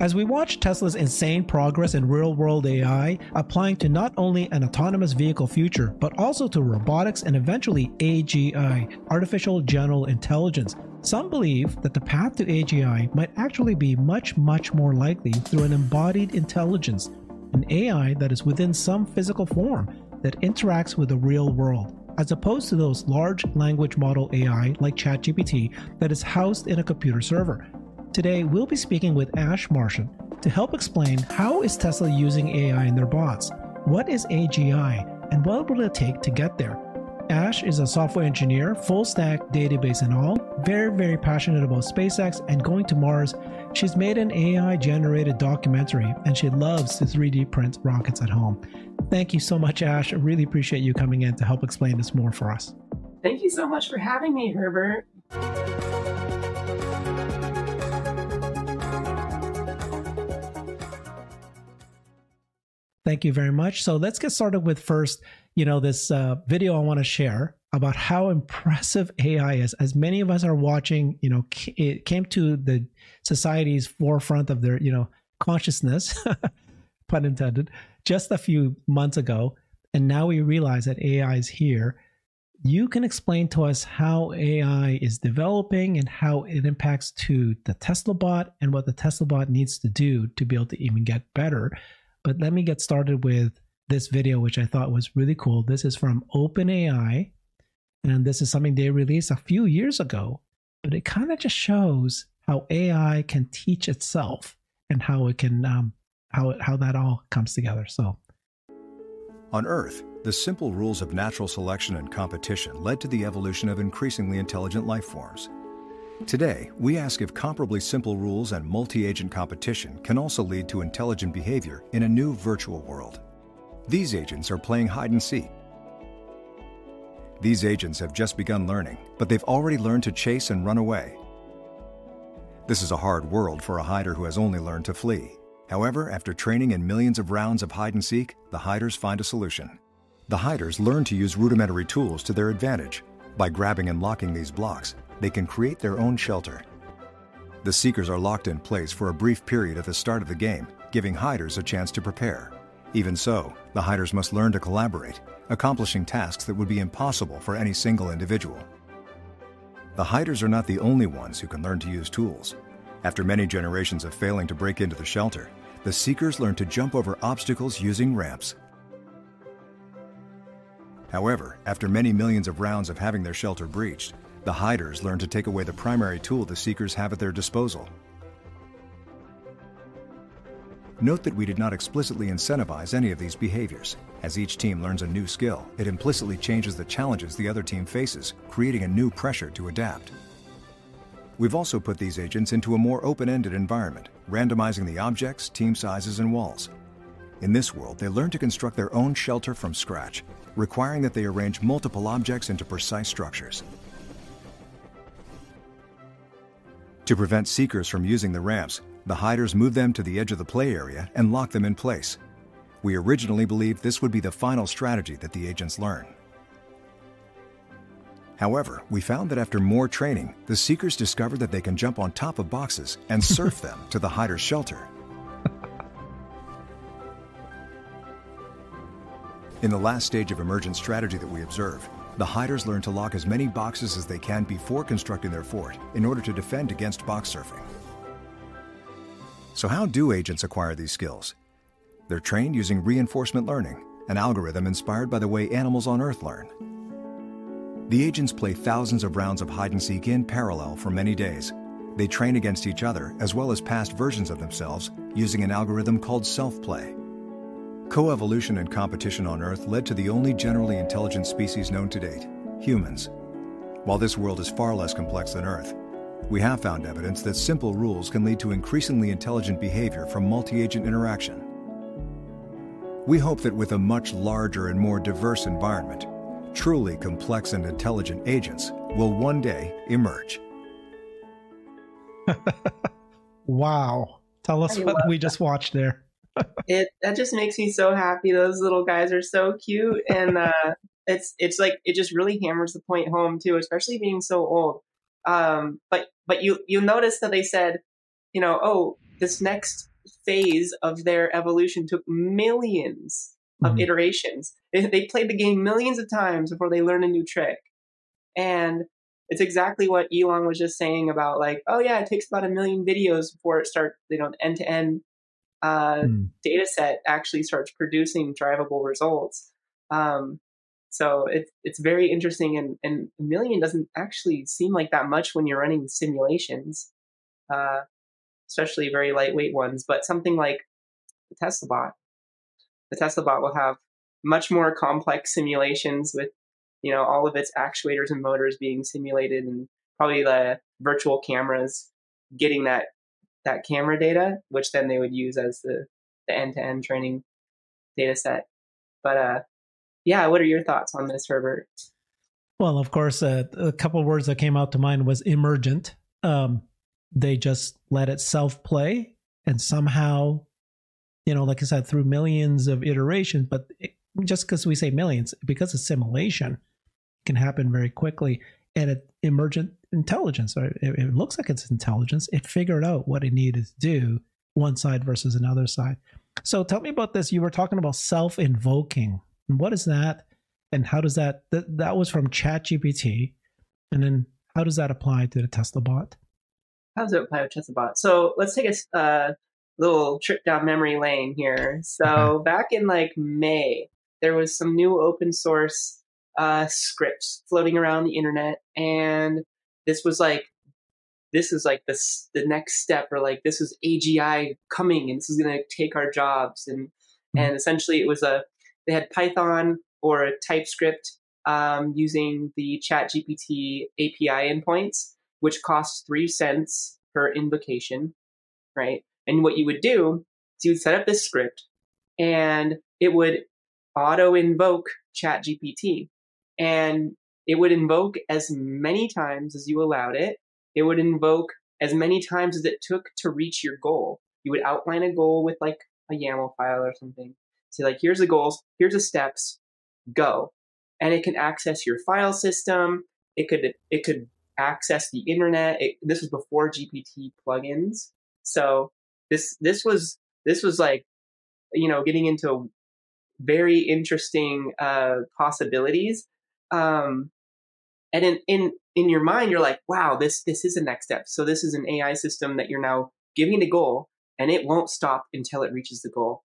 As we watch Tesla's insane progress in real world AI, applying to not only an autonomous vehicle future, but also to robotics and eventually AGI, artificial general intelligence, some believe that the path to AGI might actually be much, much more likely through an embodied intelligence, an AI that is within some physical form that interacts with the real world, as opposed to those large language model AI like ChatGPT that is housed in a computer server. Today, we'll be speaking with Ash Martian to help explain how is Tesla using AI in their bots, what is AGI, and what will it take to get there. Ash is a software engineer, full stack database and all, very, very passionate about SpaceX and going to Mars. She's made an AI generated documentary and she loves to 3D print rockets at home. Thank you so much, Ash. I really appreciate you coming in to help explain this more for us. Thank you so much for having me, Herbert. Thank you very much. So let's get started with first, you know, this uh, video I want to share about how impressive AI is. As many of us are watching, you know, it came to the society's forefront of their, you know, consciousness, pun intended, just a few months ago. And now we realize that AI is here. You can explain to us how AI is developing and how it impacts to the Tesla bot and what the Tesla bot needs to do to be able to even get better. But let me get started with this video, which I thought was really cool. This is from OpenAI, and this is something they released a few years ago, but it kind of just shows how AI can teach itself and how it can um, how it, how that all comes together. So, on Earth, the simple rules of natural selection and competition led to the evolution of increasingly intelligent life forms. Today, we ask if comparably simple rules and multi-agent competition can also lead to intelligent behavior in a new virtual world. These agents are playing hide and seek. These agents have just begun learning, but they've already learned to chase and run away. This is a hard world for a hider who has only learned to flee. However, after training in millions of rounds of hide and seek, the hiders find a solution. The hiders learn to use rudimentary tools to their advantage. By grabbing and locking these blocks, they can create their own shelter. The seekers are locked in place for a brief period at the start of the game, giving hiders a chance to prepare. Even so, the hiders must learn to collaborate, accomplishing tasks that would be impossible for any single individual. The hiders are not the only ones who can learn to use tools. After many generations of failing to break into the shelter, the seekers learn to jump over obstacles using ramps. However, after many millions of rounds of having their shelter breached, the hiders learn to take away the primary tool the seekers have at their disposal. Note that we did not explicitly incentivize any of these behaviors. As each team learns a new skill, it implicitly changes the challenges the other team faces, creating a new pressure to adapt. We've also put these agents into a more open-ended environment, randomizing the objects, team sizes, and walls. In this world, they learn to construct their own shelter from scratch, requiring that they arrange multiple objects into precise structures. To prevent seekers from using the ramps, the hiders move them to the edge of the play area and lock them in place. We originally believed this would be the final strategy that the agents learn. However, we found that after more training, the seekers discovered that they can jump on top of boxes and surf them to the hider's shelter. In the last stage of emergent strategy that we observe, the hiders learn to lock as many boxes as they can before constructing their fort in order to defend against box surfing. So how do agents acquire these skills? They're trained using reinforcement learning, an algorithm inspired by the way animals on Earth learn. The agents play thousands of rounds of hide and seek in parallel for many days. They train against each other as well as past versions of themselves using an algorithm called self-play. Coevolution and competition on Earth led to the only generally intelligent species known to date, humans. While this world is far less complex than Earth, we have found evidence that simple rules can lead to increasingly intelligent behavior from multi-agent interaction. We hope that with a much larger and more diverse environment, truly complex and intelligent agents will one day emerge. wow. Tell us what we just watched there it that just makes me so happy. Those little guys are so cute, and uh, it's it's like it just really hammers the point home too, especially being so old. Um, but but you you notice that they said, you know, oh, this next phase of their evolution took millions of mm-hmm. iterations. They played the game millions of times before they learned a new trick. And it's exactly what Elon was just saying about like, oh yeah, it takes about a million videos before it starts, you know, end to end mm. data set actually starts producing drivable results. Um, so it's it's very interesting, and, and a million doesn't actually seem like that much when you're running simulations, uh, especially very lightweight ones. But something like the Tesla bot, the Tesla bot will have much more complex simulations with you know all of its actuators and motors being simulated, and probably the virtual cameras getting that that camera data, which then they would use as the the end to end training data set. But uh, yeah, what are your thoughts on this, Herbert? Well, of course, uh, a couple words that came out to mind was emergent. Um, they just let it self play, and somehow, you know, like I said, through millions of iterations. But it, just because we say millions, because of simulation, can happen very quickly. And it emergent intelligence, or it, it looks like it's intelligence. It figured out what it needed to do, one side versus another side. So tell me about this. You were talking about self invoking what is that? And how does that, that, that was from ChatGPT. And then how does that apply to the Tesla bot? How does it apply to Tesla bot? So let's take a uh, little trip down memory lane here. So okay. back in like May, there was some new open source uh, scripts floating around the internet. And this was like, this is like the, the next step or like this is AGI coming and this is going to take our jobs. And, mm-hmm. and essentially it was a, they had Python or a TypeScript um, using the ChatGPT API endpoints, which costs three cents per invocation, right? And what you would do is you would set up this script and it would auto invoke ChatGPT. And it would invoke as many times as you allowed it. It would invoke as many times as it took to reach your goal. You would outline a goal with like a YAML file or something say like, here's the goals, here's the steps, go. And it can access your file system. It could it could access the internet. It, this was before GPT plugins, so this this was this was like you know getting into very interesting uh, possibilities. Um, and in, in in your mind, you're like, wow, this this is a next step. So this is an AI system that you're now giving a goal, and it won't stop until it reaches the goal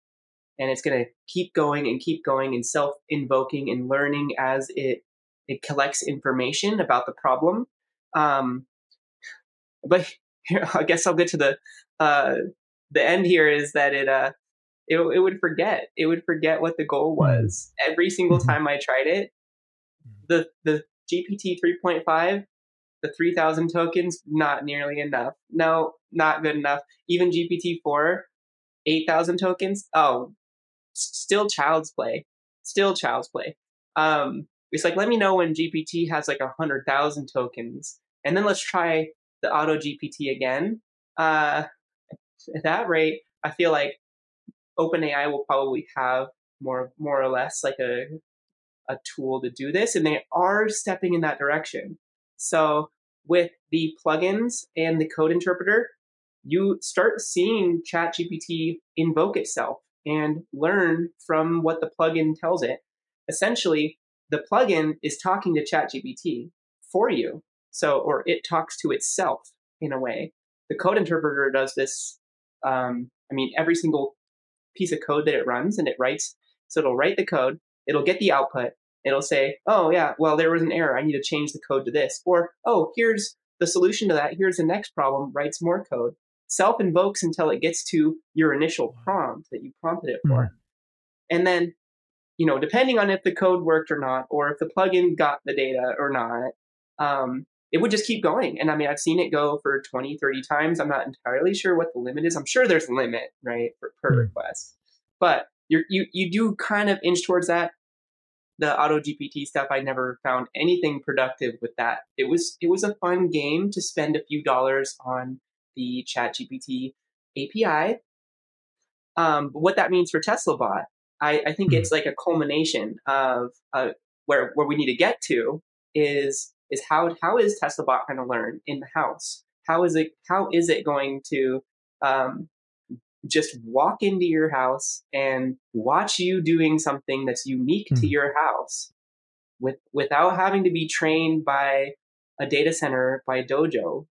and it's going to keep going and keep going and self invoking and learning as it it collects information about the problem. Um, but here, I guess I'll get to the uh, the end here is that it uh it, it would forget it would forget what the goal hmm. was every single mm-hmm. time I tried it. The the GPT three point five the 3000 tokens not nearly enough no not good enough even gpt 4 8000 tokens oh still child's play, still child's play. Um, it's like let me know when GPT has like a hundred thousand tokens, and then let's try the Auto GPT again. Uh, at that rate, I feel like OpenAI will probably have more more or less like a a tool to do this, and they are stepping in that direction. So with the plugins and the code interpreter, you start seeing ChatGPT invoke itself and learn from what the plugin tells it. Essentially, the plugin is talking to ChatGPT for you. So, or it talks to itself in a way. The code interpreter does this. Um, I mean, every single piece of code that it runs and it writes. So it'll write the code, it'll get the output, it'll say, oh, yeah, well, there was an error. I need to change the code to this. Or, oh, here's the solution to that. Here's the next problem, writes more code self invokes until it gets to your initial prompt that you prompted it for. Mm-hmm. And then, you know, depending on if the code worked or not, or if the plugin got the data or not, um, it would just keep going. And I mean, I've seen it go for 20, 30 times. I'm not entirely sure what the limit is. I'm sure there's a limit, right, for, per mm-hmm. request. But you you you do kind of inch towards that. The auto GPT stuff, I never found anything productive with that. It was it was a fun game to spend a few dollars on the Chat GPT API. Um, but what that means for TeslaBot, I, I think mm-hmm. it's like a culmination of uh, where where we need to get to is is how how is TeslaBot going to learn in the house? How is it how is it going to um, just walk into your house and watch you doing something that's unique mm. to hmm. your house with without having to be trained by a data center by dojo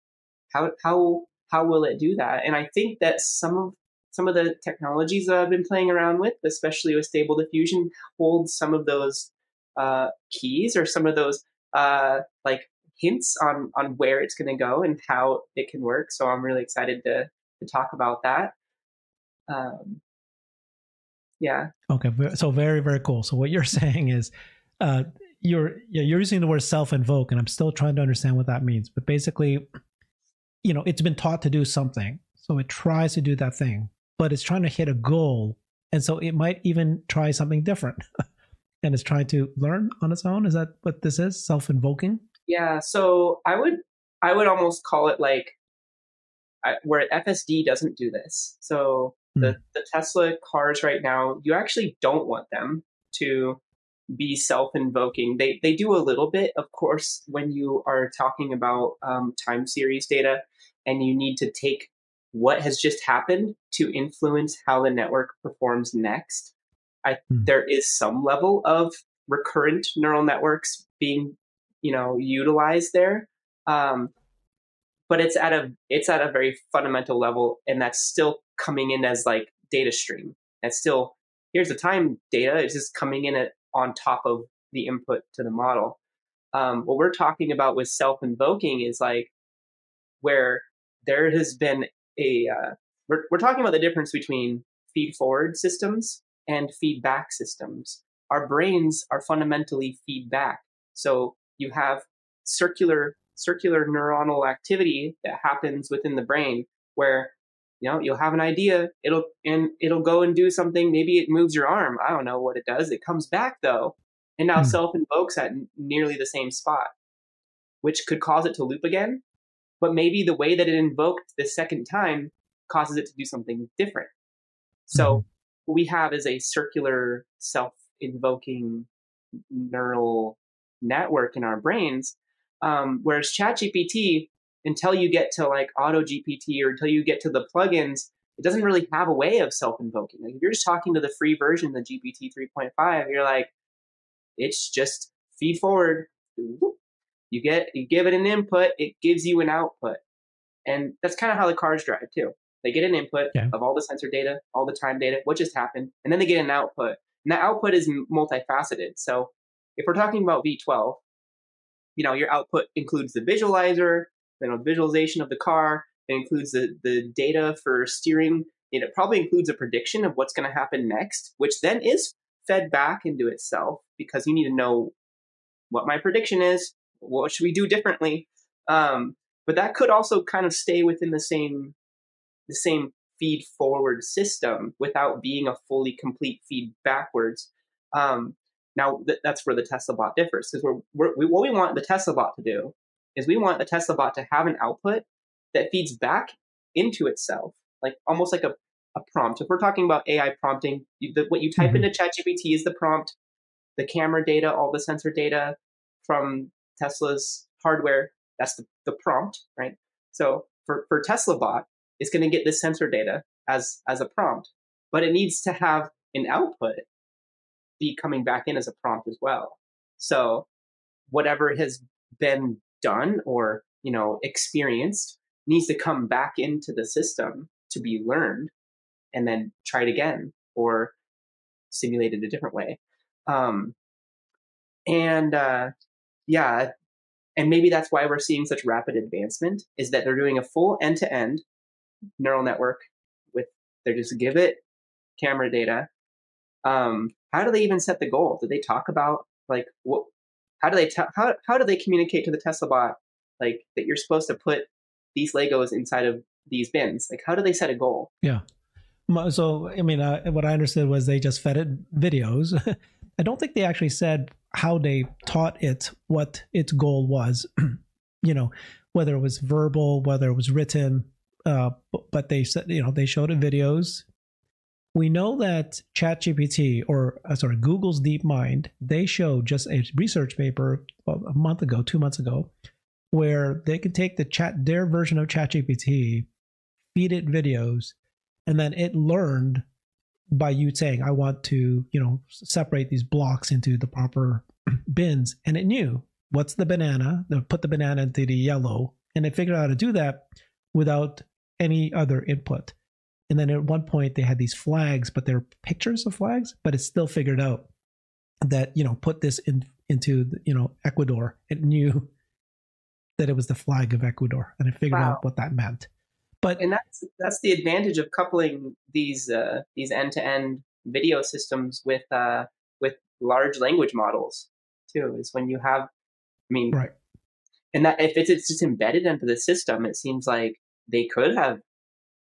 how how how will it do that and i think that some of some of the technologies that i've been playing around with especially with stable diffusion hold some of those uh, keys or some of those uh, like hints on on where it's going to go and how it can work so i'm really excited to to talk about that um, yeah. Okay. So very very cool. So what you're saying is, uh, you're you're using the word self invoke, and I'm still trying to understand what that means. But basically, you know, it's been taught to do something, so it tries to do that thing, but it's trying to hit a goal, and so it might even try something different, and it's trying to learn on its own. Is that what this is? Self invoking? Yeah. So I would I would almost call it like I, where FSD doesn't do this. So the, hmm. the Tesla cars right now, you actually don't want them to be self-invoking. They they do a little bit, of course, when you are talking about um, time series data, and you need to take what has just happened to influence how the network performs next. I, hmm. There is some level of recurrent neural networks being, you know, utilized there, um, but it's at a it's at a very fundamental level, and that's still coming in as like data stream. That's still here's the time data. It's just coming in at, on top of the input to the model. Um, what we're talking about with self-invoking is like where there has been a uh, we're, we're talking about the difference between feed forward systems and feedback systems. Our brains are fundamentally feedback. So you have circular circular neuronal activity that happens within the brain where you know you'll have an idea it'll and it'll go and do something maybe it moves your arm i don't know what it does it comes back though and now mm. self invokes at nearly the same spot which could cause it to loop again but maybe the way that it invoked the second time causes it to do something different so mm. what we have is a circular self invoking neural network in our brains um, whereas ChatGPT until you get to like Auto GPT or until you get to the plugins, it doesn't really have a way of self invoking. Like if you're just talking to the free version, the GPT 3.5, you're like, it's just feed forward. You get you give it an input, it gives you an output, and that's kind of how the cars drive too. They get an input yeah. of all the sensor data, all the time data, what just happened, and then they get an output. And that output is multifaceted. So if we're talking about V12, you know, your output includes the visualizer, you know, visualization of the car. It includes the, the data for steering. And it probably includes a prediction of what's going to happen next, which then is fed back into itself because you need to know what my prediction is. What should we do differently? Um, but that could also kind of stay within the same the same feed forward system without being a fully complete feed backwards. Um, now th- that's where the Tesla bot differs because we're, we're, we, what we want the Tesla bot to do is we want the Tesla bot to have an output that feeds back into itself, like almost like a, a prompt. If we're talking about AI prompting, you, the, what you type mm-hmm. into ChatGPT is the prompt, the camera data, all the sensor data from Tesla's hardware. That's the, the prompt, right? So for, for Tesla bot, it's going to get this sensor data as as a prompt, but it needs to have an output be coming back in as a prompt as well. So whatever has been done or you know experienced needs to come back into the system to be learned and then tried again or simulated a different way um, and uh, yeah and maybe that's why we're seeing such rapid advancement is that they're doing a full end-to-end neural network with they just give it camera data um, how do they even set the goal did they talk about like what how do they te- how how do they communicate to the Tesla bot like that you're supposed to put these Legos inside of these bins? Like how do they set a goal? Yeah. So I mean, uh, what I understood was they just fed it videos. I don't think they actually said how they taught it what its goal was. you know, whether it was verbal, whether it was written. Uh, but they said, you know, they showed it videos we know that ChatGPT or uh, sorry, Google's DeepMind, they showed just a research paper a month ago, two months ago, where they could take the chat their version of ChatGPT, feed it videos, and then it learned by you saying, "I want to, you know, separate these blocks into the proper bins," and it knew what's the banana, put the banana into the yellow, and it figured out how to do that without any other input. And then at one point they had these flags, but they're pictures of flags, but it still figured out that you know put this in into you know Ecuador. It knew that it was the flag of Ecuador, and it figured wow. out what that meant. But and that's that's the advantage of coupling these uh, these end to end video systems with uh, with large language models too. Is when you have, I mean, right. And that if it's, it's just embedded into the system, it seems like they could have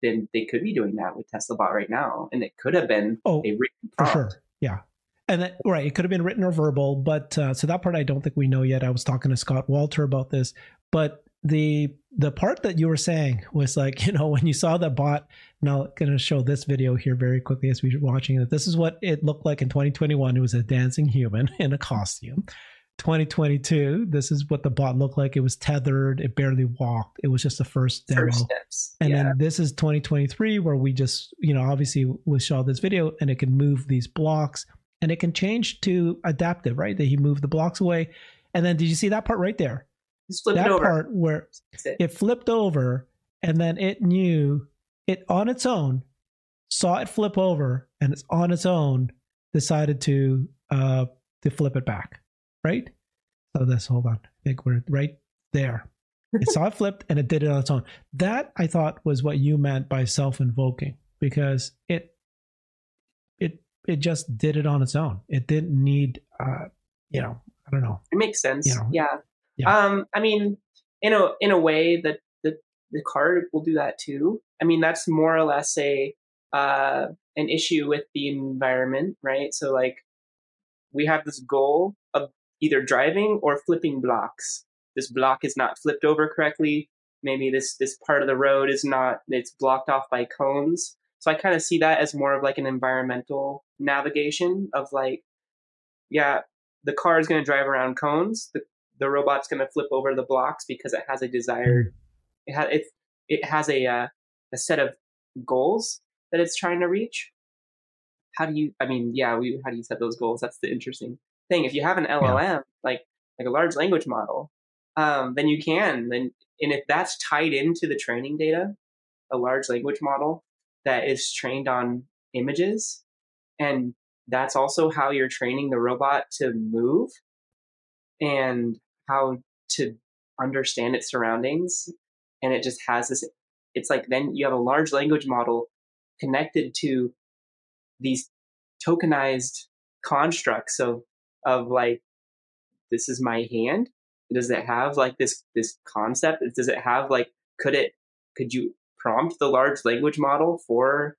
been they could be doing that with Tesla Bot right now, and it could have been oh, a written prompt. For sure. Yeah, and that, right, it could have been written or verbal, but uh, so that part I don't think we know yet. I was talking to Scott Walter about this, but the the part that you were saying was like, you know, when you saw the bot. Now, going to show this video here very quickly as we're watching it. This is what it looked like in 2021. It was a dancing human in a costume. 2022, this is what the bot looked like. It was tethered. It barely walked. It was just the first demo. First steps. And yeah. then this is 2023, where we just, you know, obviously we saw this video and it can move these blocks and it can change to adaptive, right? That he moved the blocks away. And then did you see that part right there? that over. part where it. it flipped over and then it knew it on its own saw it flip over and it's on its own decided to uh to flip it back right? So this hold on. I think we're right there. It saw it flipped and it did it on its own. That i thought was what you meant by self-invoking because it it it just did it on its own. It didn't need uh you know i don't know. It makes sense. You know, yeah. Yeah. Um, I mean, in a in a way that the the card will do that too. I mean, that's more or less a uh, an issue with the environment, right? So like we have this goal of either driving or flipping blocks. This block is not flipped over correctly. Maybe this this part of the road is not it's blocked off by cones. So I kind of see that as more of like an environmental navigation of like, yeah, the car is going to drive around cones. The the robot's going to flip over the blocks because it has a desired it has it, it has a uh, a set of goals that it's trying to reach how do you i mean yeah we, how do you set those goals that's the interesting thing if you have an llm yeah. like like a large language model um, then you can then and if that's tied into the training data a large language model that is trained on images and that's also how you're training the robot to move and how to understand its surroundings and it just has this it's like then you have a large language model connected to these tokenized constructs of of like this is my hand does it have like this this concept does it have like could it could you prompt the large language model for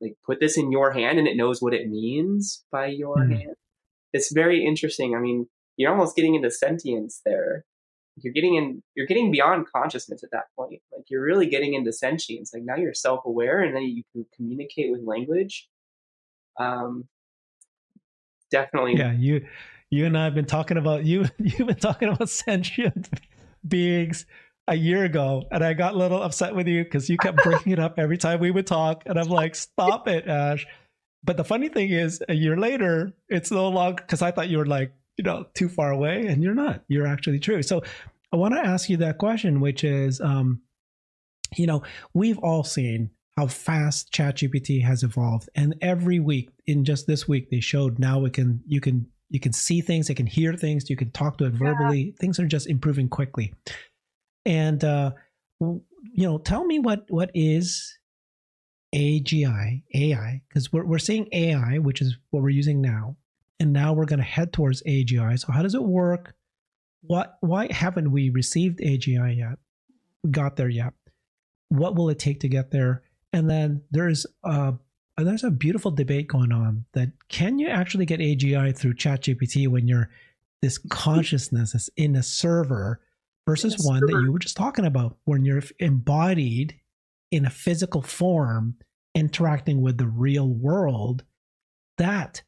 like put this in your hand and it knows what it means by your mm-hmm. hand it's very interesting i mean you're almost getting into sentience there. You're getting in, you're getting beyond consciousness at that point. Like you're really getting into sentience. Like now you're self-aware, and then you can communicate with language. Um, definitely. Yeah, you, you and I have been talking about you. You've been talking about sentient beings a year ago, and I got a little upset with you because you kept bringing it up every time we would talk, and I'm like, "Stop it, Ash." But the funny thing is, a year later, it's no longer because I thought you were like you know too far away and you're not you're actually true so i want to ask you that question which is um you know we've all seen how fast ChatGPT has evolved and every week in just this week they showed now it can you can you can see things you can hear things you can talk to it verbally yeah. things are just improving quickly and uh you know tell me what what is AGI AI because we're we're seeing AI which is what we're using now and now we're going to head towards AGI. So how does it work? What why haven't we received AGI yet? Got there yet? What will it take to get there? And then there's a uh, there's a beautiful debate going on that can you actually get AGI through ChatGPT when you're this consciousness is in a server versus one that you were just talking about when you're embodied in a physical form interacting with the real world that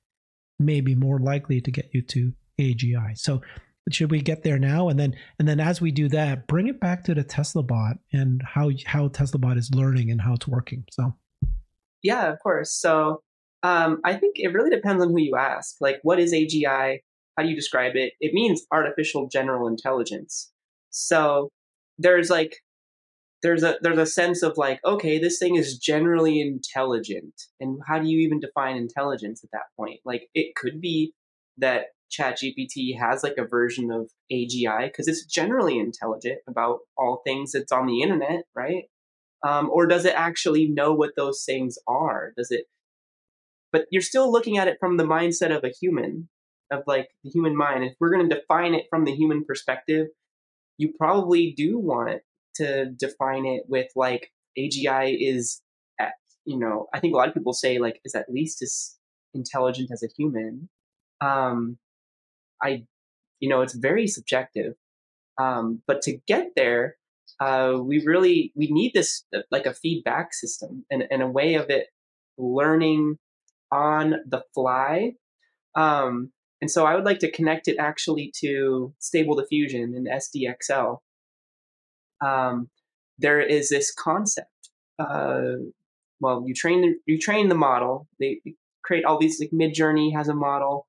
may be more likely to get you to AGI. So should we get there now and then and then as we do that, bring it back to the Tesla bot and how how Tesla bot is learning and how it's working. So Yeah, of course. So um, I think it really depends on who you ask. Like, what is AGI? How do you describe it? It means artificial general intelligence. So there's like there's a there's a sense of like okay this thing is generally intelligent and how do you even define intelligence at that point like it could be that ChatGPT has like a version of AGI because it's generally intelligent about all things that's on the internet, right? Um, or does it actually know what those things are? Does it? But you're still looking at it from the mindset of a human, of like the human mind. If we're going to define it from the human perspective, you probably do want to define it with like AGI is, at, you know, I think a lot of people say like is at least as intelligent as a human. Um, I, you know, it's very subjective. Um, but to get there, uh, we really we need this uh, like a feedback system and, and a way of it learning on the fly. Um, and so I would like to connect it actually to Stable Diffusion and SDXL. Um, there is this concept. Uh, well, you train the, you train the model. They create all these like Midjourney has a model.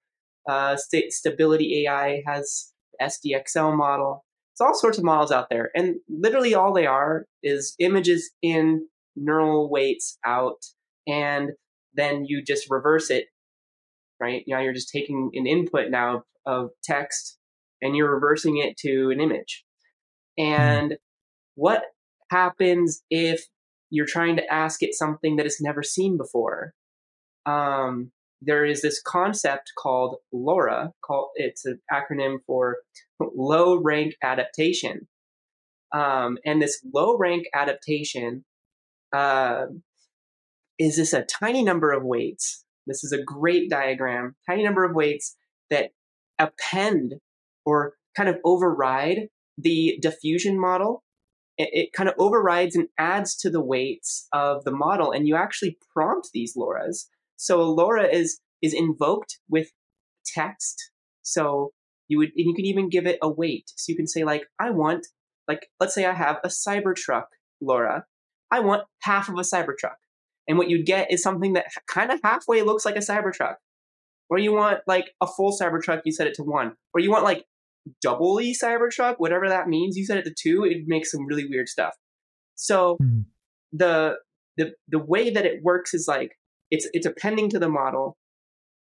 Uh, St- Stability AI has SDXL model. It's all sorts of models out there, and literally all they are is images in, neural weights out, and then you just reverse it. Right now, you're just taking an input now of text, and you're reversing it to an image. And what happens if you're trying to ask it something that it's never seen before? Um, there is this concept called LoRA. Called it's an acronym for low rank adaptation. Um, and this low rank adaptation uh, is this a tiny number of weights. This is a great diagram. Tiny number of weights that append or kind of override the diffusion model. It, it kind of overrides and adds to the weights of the model, and you actually prompt these LoRAs so LoRA is is invoked with text. So you would and you can even give it a weight. So you can say like I want like let's say I have a Cybertruck LoRA. I want half of a Cybertruck. And what you'd get is something that kind of halfway looks like a Cybertruck. Or you want like a full Cybertruck, you set it to one. Or you want like double E Cybertruck, whatever that means, you set it to two, it makes some really weird stuff. So mm. the the the way that it works is like it's it's appending to the model,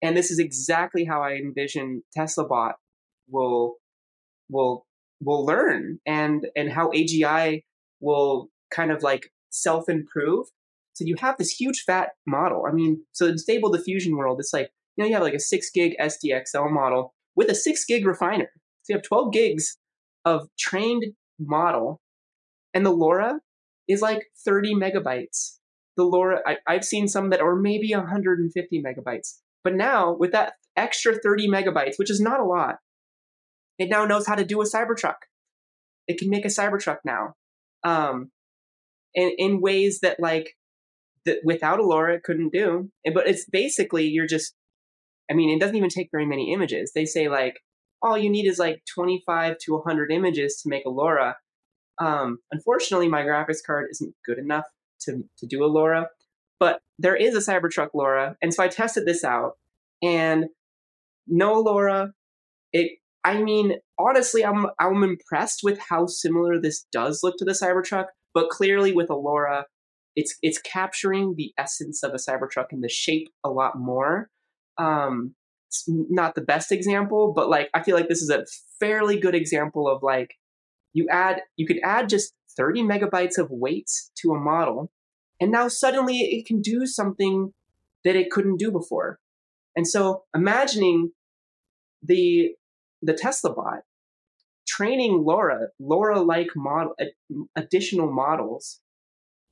and this is exactly how I envision TeslaBot will will will learn and and how AGI will kind of like self improve. So you have this huge fat model. I mean, so in stable diffusion world, it's like you know you have like a six gig SDXL model with a six gig refiner. So you have 12 gigs of trained model, and the LoRA is like 30 megabytes the LoRA, I, I've seen some that are maybe 150 megabytes. But now, with that extra 30 megabytes, which is not a lot, it now knows how to do a Cybertruck. It can make a Cybertruck now, um, in, in ways that like that without a LoRA it couldn't do. But it's basically you're just, I mean, it doesn't even take very many images. They say like all you need is like 25 to 100 images to make a LoRA. Um, unfortunately, my graphics card isn't good enough to, to do a LoRA, but there is a Cybertruck LoRA. And so I tested this out and no LoRA. It, I mean, honestly, I'm, I'm impressed with how similar this does look to the Cybertruck, but clearly with a LoRA, it's, it's capturing the essence of a Cybertruck and the shape a lot more. Um, it's not the best example, but like, I feel like this is a fairly good example of like, you add, you could add just 30 megabytes of weights to a model, and now suddenly it can do something that it couldn't do before. And so imagining the the Tesla bot training LoRA, LoRA-like model, additional models.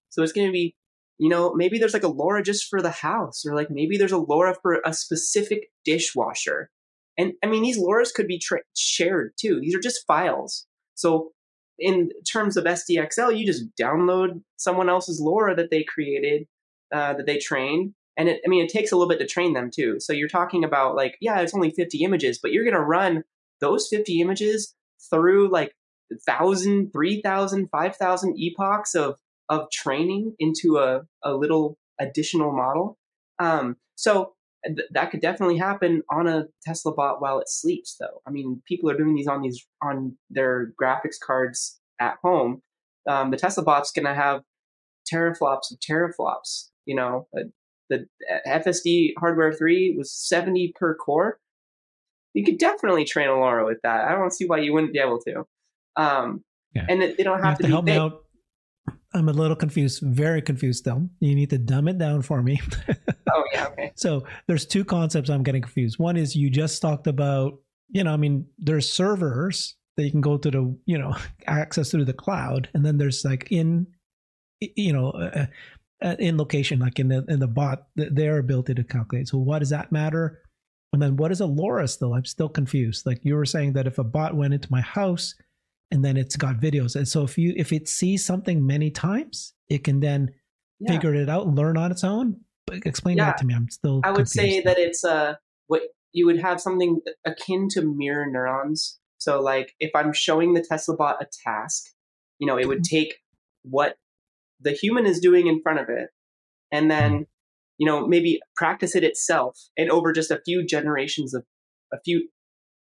So it's going to be, you know, maybe there's like a LoRA just for the house, or like maybe there's a LoRA for a specific dishwasher. And I mean, these LoRAs could be tra- shared too. These are just files. So in terms of SDXL, you just download someone else's LoRA that they created, uh, that they trained. And it, I mean, it takes a little bit to train them too. So you're talking about like, yeah, it's only 50 images, but you're going to run those 50 images through like 1,000, 3,000, 5,000 epochs of, of training into a, a little additional model. Um, so th- that could definitely happen on a Tesla bot while it sleeps, though. I mean, people are doing these on these on their graphics cards at home. Um, the Tesla bot's going to have teraflops of teraflops. You know, uh, the FSD hardware three was 70 per core. You could definitely train a LoRa with that. I don't see why you wouldn't be able to. Um, yeah. And they don't have, have to, to help big. me out. I'm a little confused, very confused still. You need to dumb it down for me. oh, yeah, okay. So there's two concepts I'm getting confused. One is you just talked about, you know, I mean, there's servers that you can go to the, you know, access through the cloud. And then there's like in, you know, uh, uh, in location, like in the in the bot, their ability to calculate. So why does that matter? And then what is a LoRa still? I'm still confused. Like you were saying that if a bot went into my house and then it's got videos, and so if you if it sees something many times, it can then yeah. figure it out learn on its own. But explain yeah. that to me. I'm still. I would say that it's a what you would have something akin to mirror neurons. So like if I'm showing the Tesla bot a task, you know, it would mm-hmm. take what the human is doing in front of it and then mm-hmm. you know maybe practice it itself and over just a few generations of a few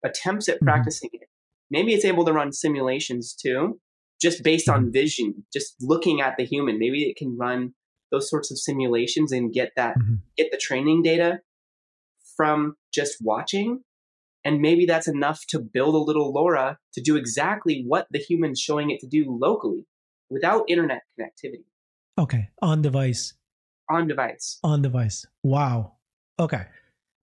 attempts at mm-hmm. practicing it maybe it's able to run simulations too just based on mm-hmm. vision just looking at the human maybe it can run those sorts of simulations and get that mm-hmm. get the training data from just watching and maybe that's enough to build a little LoRa to do exactly what the human's showing it to do locally without internet connectivity. Okay, on device. On device. On device. Wow. Okay.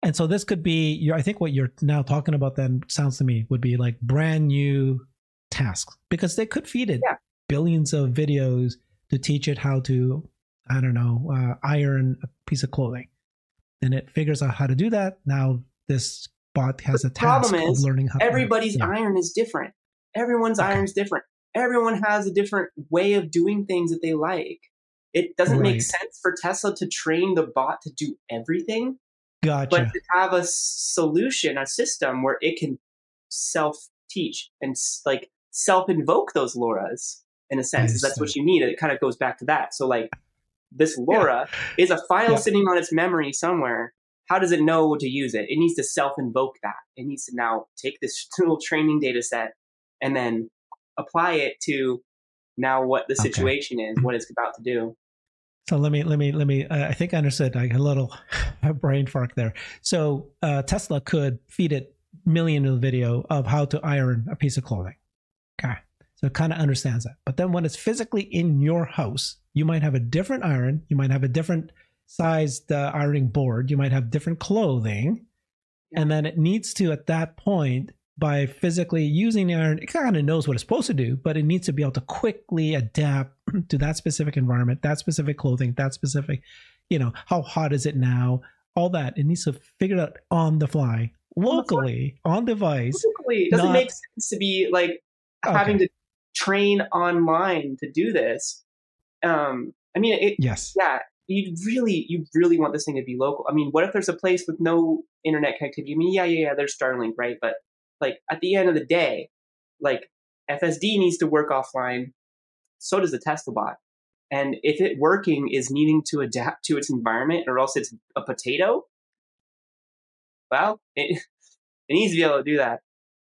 And so this could be I think what you're now talking about then sounds to me would be like brand new tasks because they could feed it yeah. billions of videos to teach it how to I don't know, uh, iron a piece of clothing. Then it figures out how to do that. Now this bot has the a task is, of learning how. Everybody's yeah. iron is different. Everyone's okay. is different everyone has a different way of doing things that they like. It doesn't right. make sense for Tesla to train the bot to do everything. Gotcha. But to have a solution, a system where it can self teach and like self invoke those LoRa's in a sense. That's what you need. It kind of goes back to that. So, like, this LoRa yeah. is a file yeah. sitting on its memory somewhere. How does it know to use it? It needs to self invoke that. It needs to now take this little training data set and then apply it to now what the situation okay. is, what it's about to do. So let me let me let me. Uh, I think I understood. Like a little brain fart there. So uh, Tesla could feed it million of video of how to iron a piece of clothing. Okay, so it kind of understands that. But then when it's physically in your house, you might have a different iron. You might have a different sized uh, ironing board. You might have different clothing, yeah. and then it needs to at that point by physically using the iron, it kind of knows what it's supposed to do, but it needs to be able to quickly adapt to that specific environment, that specific clothing, that specific, you know, how hot is it now, all that. It needs to figure it out on the fly, locally, on, device. Locally. It doesn't not... make sense to be like having okay. to train online to do this. Um, I mean, it, yes, yeah, you really, you really want this thing to be local. I mean, what if there's a place with no internet connectivity? I mean, yeah, yeah, yeah, there's Starlink, right? But like at the end of the day, like FSD needs to work offline. So does the Tesla bot. And if it working is needing to adapt to its environment or else it's a potato, well, it, it needs to be able to do that.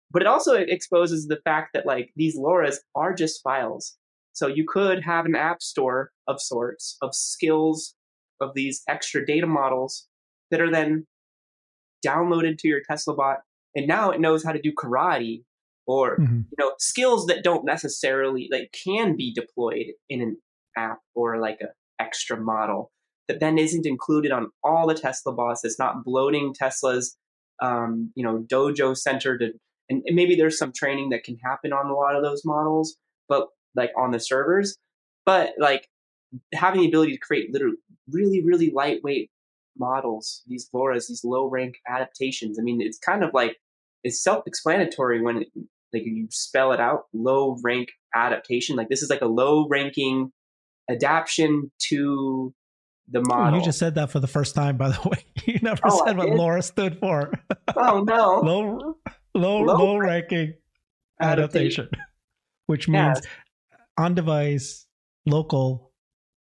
But it also exposes the fact that like these LoRa's are just files. So you could have an app store of sorts of skills of these extra data models that are then downloaded to your Tesla bot and now it knows how to do karate or mm-hmm. you know skills that don't necessarily like can be deployed in an app or like a extra model that then isn't included on all the Tesla bots. It's not bloating Tesla's um, you know dojo center to and, and maybe there's some training that can happen on a lot of those models, but like on the servers. But like having the ability to create literally really really lightweight models, these LoRa's, these low rank adaptations. I mean, it's kind of like it's self-explanatory when it, like you spell it out low rank adaptation like this is like a low ranking adaptation to the model. Oh, you just said that for the first time, by the way. You never oh, said what LoRa stood for. Oh no, low, low, low, low ranking adaptation, adaptation, which means on device, local,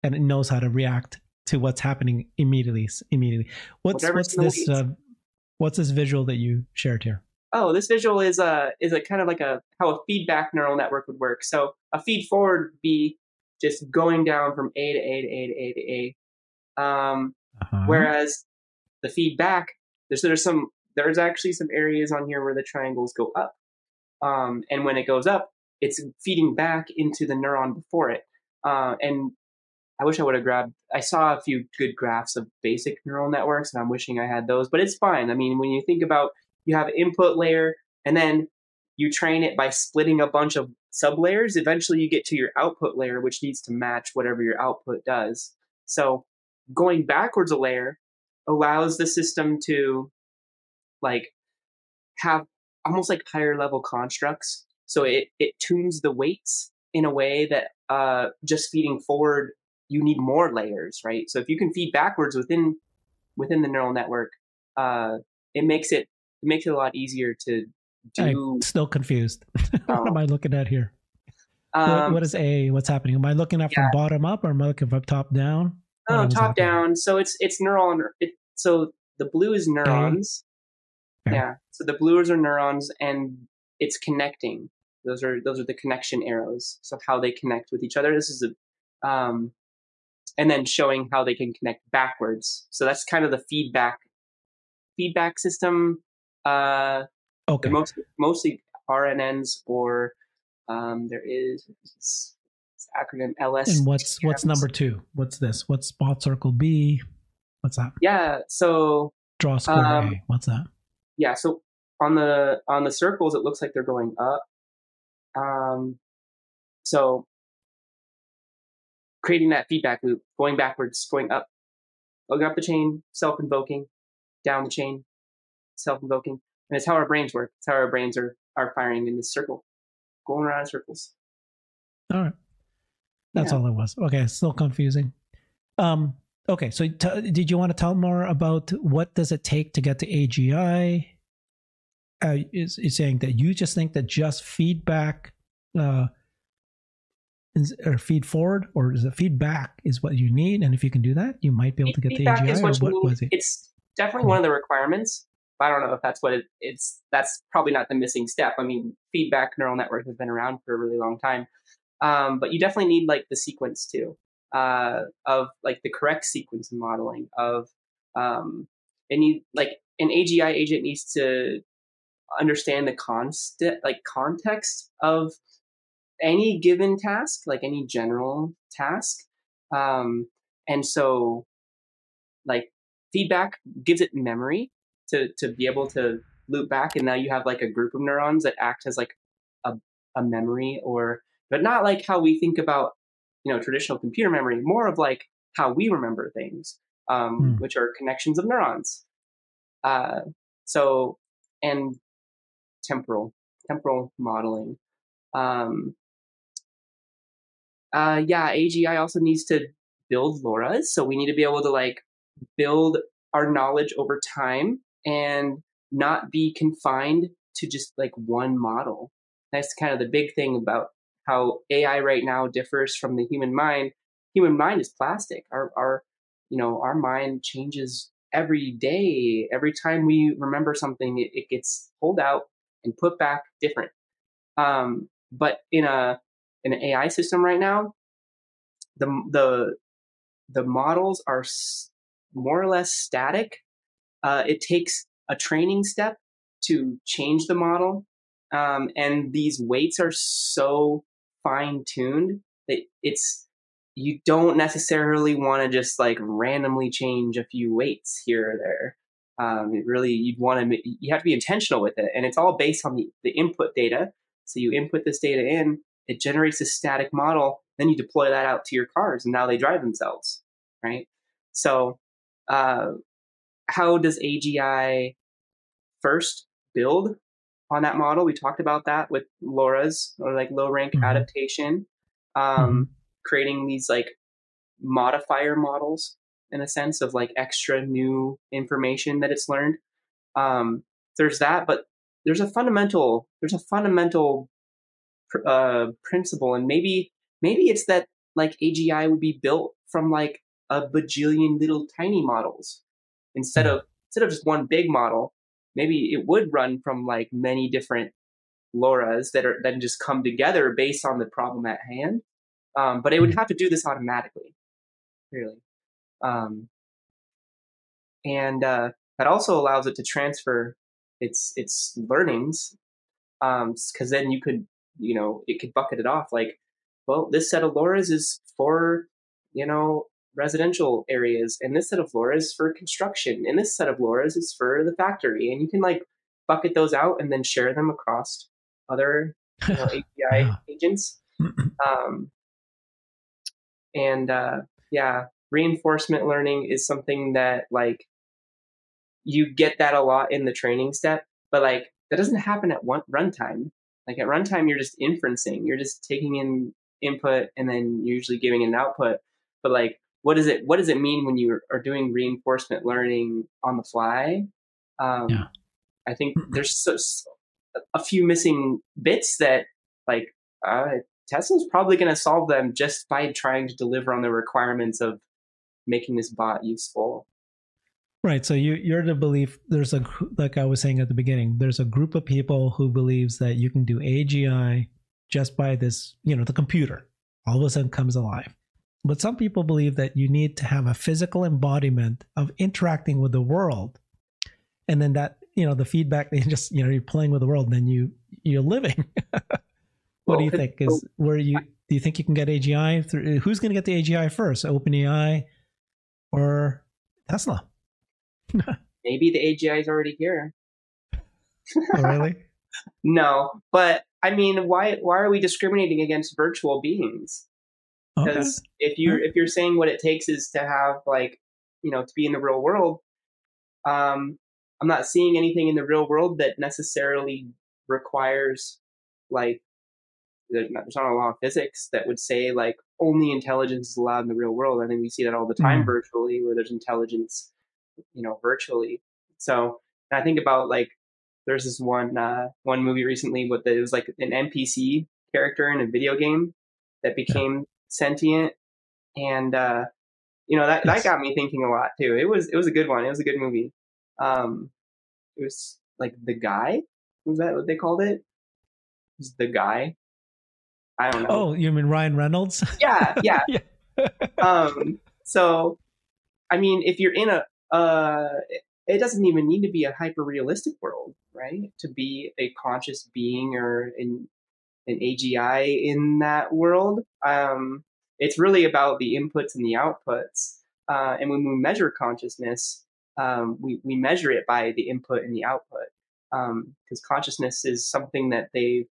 and it knows how to react to what's happening immediately. Immediately, what's Whatever's what's this? Uh, what's this visual that you shared here? Oh, this visual is a is a kind of like a how a feedback neural network would work. So a feed forward would be just going down from A to A to A to A to A. Um, Uh-huh. Whereas the feedback, there's there's some there's actually some areas on here where the triangles go up, um, and when it goes up, it's feeding back into the neuron before it. Uh, and I wish I would have grabbed. I saw a few good graphs of basic neural networks, and I'm wishing I had those. But it's fine. I mean, when you think about you have input layer, and then you train it by splitting a bunch of sublayers. Eventually, you get to your output layer, which needs to match whatever your output does. So going backwards a layer allows the system to like have almost like higher level constructs so it, it tunes the weights in a way that uh, just feeding forward you need more layers right so if you can feed backwards within within the neural network uh, it makes it it makes it a lot easier to do I'm still confused. what Oh. am I looking at here? What- um, what is A? What's happening? Am I looking at from yeah. bottom up or am I looking from top down? oh, top down so it's it's neuron it, so the blue is neurons Okay. Yeah. So the blues are neurons and it's connecting. Those are those are the connection arrows. So how they connect with each other. This is a um and then showing how they can connect backwards. So that's kind of the feedback feedback system. Uh Okay. they're mostly RNNs or um there is acronym LS. And what's what's number two? What's this? What's spot circle B? What's that? Yeah, so Draw square Um, A. What's that? yeah so on the on the circles it looks like they're going up um so creating that feedback loop going backwards going up going up the chain self-invoking down the chain self-invoking and it's how our brains work it's how our brains are are firing in this circle going around in circles All right. That's Yeah. all it was. Okay, still confusing. Um. Okay, so t- did you want to tell more about what does it take to get to AGI? Uh, is is saying that you just think that just feedback, uh, is, or feed forward, or is it feedback is what you need? And if you can do that, you might be able to get feedback is AGI. what Or what need. was it? It's definitely one of the requirements. But I don't know if that's what it, it's. That's probably not the missing step. I mean, feedback neural network has been around for a really long time, um, but you definitely need like the sequence too uh, of like the correct sequence and modeling of. Um, and you like an AGI agent needs to understand the constant like context of any given task, like any general task, um, and so like feedback gives it memory to to be able to loop back and now you have like a group of neurons that act as like a, a memory or but not like how we think about you know traditional computer memory more of like how we remember things um, Hmm. which are connections of neurons uh, so and temporal temporal modeling um, uh, yeah agi also needs to build LoRAs so we need to be able to like build our knowledge over time and not be confined to just like one model. That's kind of the big thing about how AI right now differs from the human mind. Human mind is plastic. Our our you know our mind changes every day. Every time we remember something, it, it gets pulled out and put back different. Um, but in a an AI system right now, the the the models are more or less static. Uh, it takes a training step to change the model, um, and these weights are so fine tuned that it's you don't necessarily want to just like randomly change a few weights here or there. Um, really, you'd want to you have to be intentional with it, and it's all based on the, the input data. So you input this data in, it generates a static model, then you deploy that out to your cars, and now they drive themselves, right? So, uh, how does AGI first build on that model? We talked about that with LoRA's or like low rank Mhm. adaptation, um, creating these like modifier models in a sense of like extra new information that it's learned. Um, there's that, but there's a fundamental there's a fundamental pr- uh, principle, and maybe maybe it's that like AGI would be built from like a bajillion little tiny models instead Hmm. of instead of just one big model. Maybe it would run from like many different LoRA's that are then just come together based on the problem at hand. Um, but it would Hmm. have to do this automatically, really. Um, and uh, that also allows it to transfer its its learnings because then you could you know it could bucket it off like well this set of LoRA's is for you know residential areas and this set of LoRA's for construction and this set of LoRA's is for the factory and you can like bucket those out and then share them across other you know, API Yeah. agents. Um, and uh, yeah reinforcement learning is something that like you get that a lot in the training step but like that doesn't happen at one runtime like at runtime you're just inferencing you're just taking in input and then usually giving an output. But like what does it what does it mean when you are doing reinforcement learning on the fly? Um, Yeah. i think there's so, a few missing bits that like uh, tesla's probably going to solve them just by trying to deliver on the requirements of making this bot useful Right. So you you're the belief there's a like I was saying at the beginning, there's a group of people who believes that you can do AGI just by this, you know, the computer all of a sudden comes alive. But some people believe that you need to have a physical embodiment of interacting with the world. And then that, you know, the feedback they just, you know, you're playing with the world, then you you're living. what Well, do you think is where you do you think you can get AGI through who's going to get the AGI first, OpenAI or Tesla? maybe the agi is already here Oh, really? no but i mean why why are we discriminating against virtual beings Okay. because if you're if you're saying what it takes is to have like you know to be in the real world um i'm not seeing anything in the real world that necessarily requires like there's not, there's not a law of physics that would say like only intelligence is allowed in the real world i think we see that all the time Mhm. virtually where there's intelligence you know virtually. So and i think about like there's this one uh one movie recently with it was like an npc character in a video game that became sentient and uh you know that Yes. that got me thinking a lot too. It was it was a good one. It was a good movie. Um it was like the guy? Was that what they called it? It was the guy? I don't know. Oh, you mean Ryan Reynolds? yeah yeah. Yeah. um so i mean if you're in a uh it- doesn't even need to be a hyper realistic world right? To be a conscious being or an an agi in that world um it's really about the inputs and the outputs. Uh and when we measure consciousness um we we measure it by the input and the output. Um because consciousness is something that they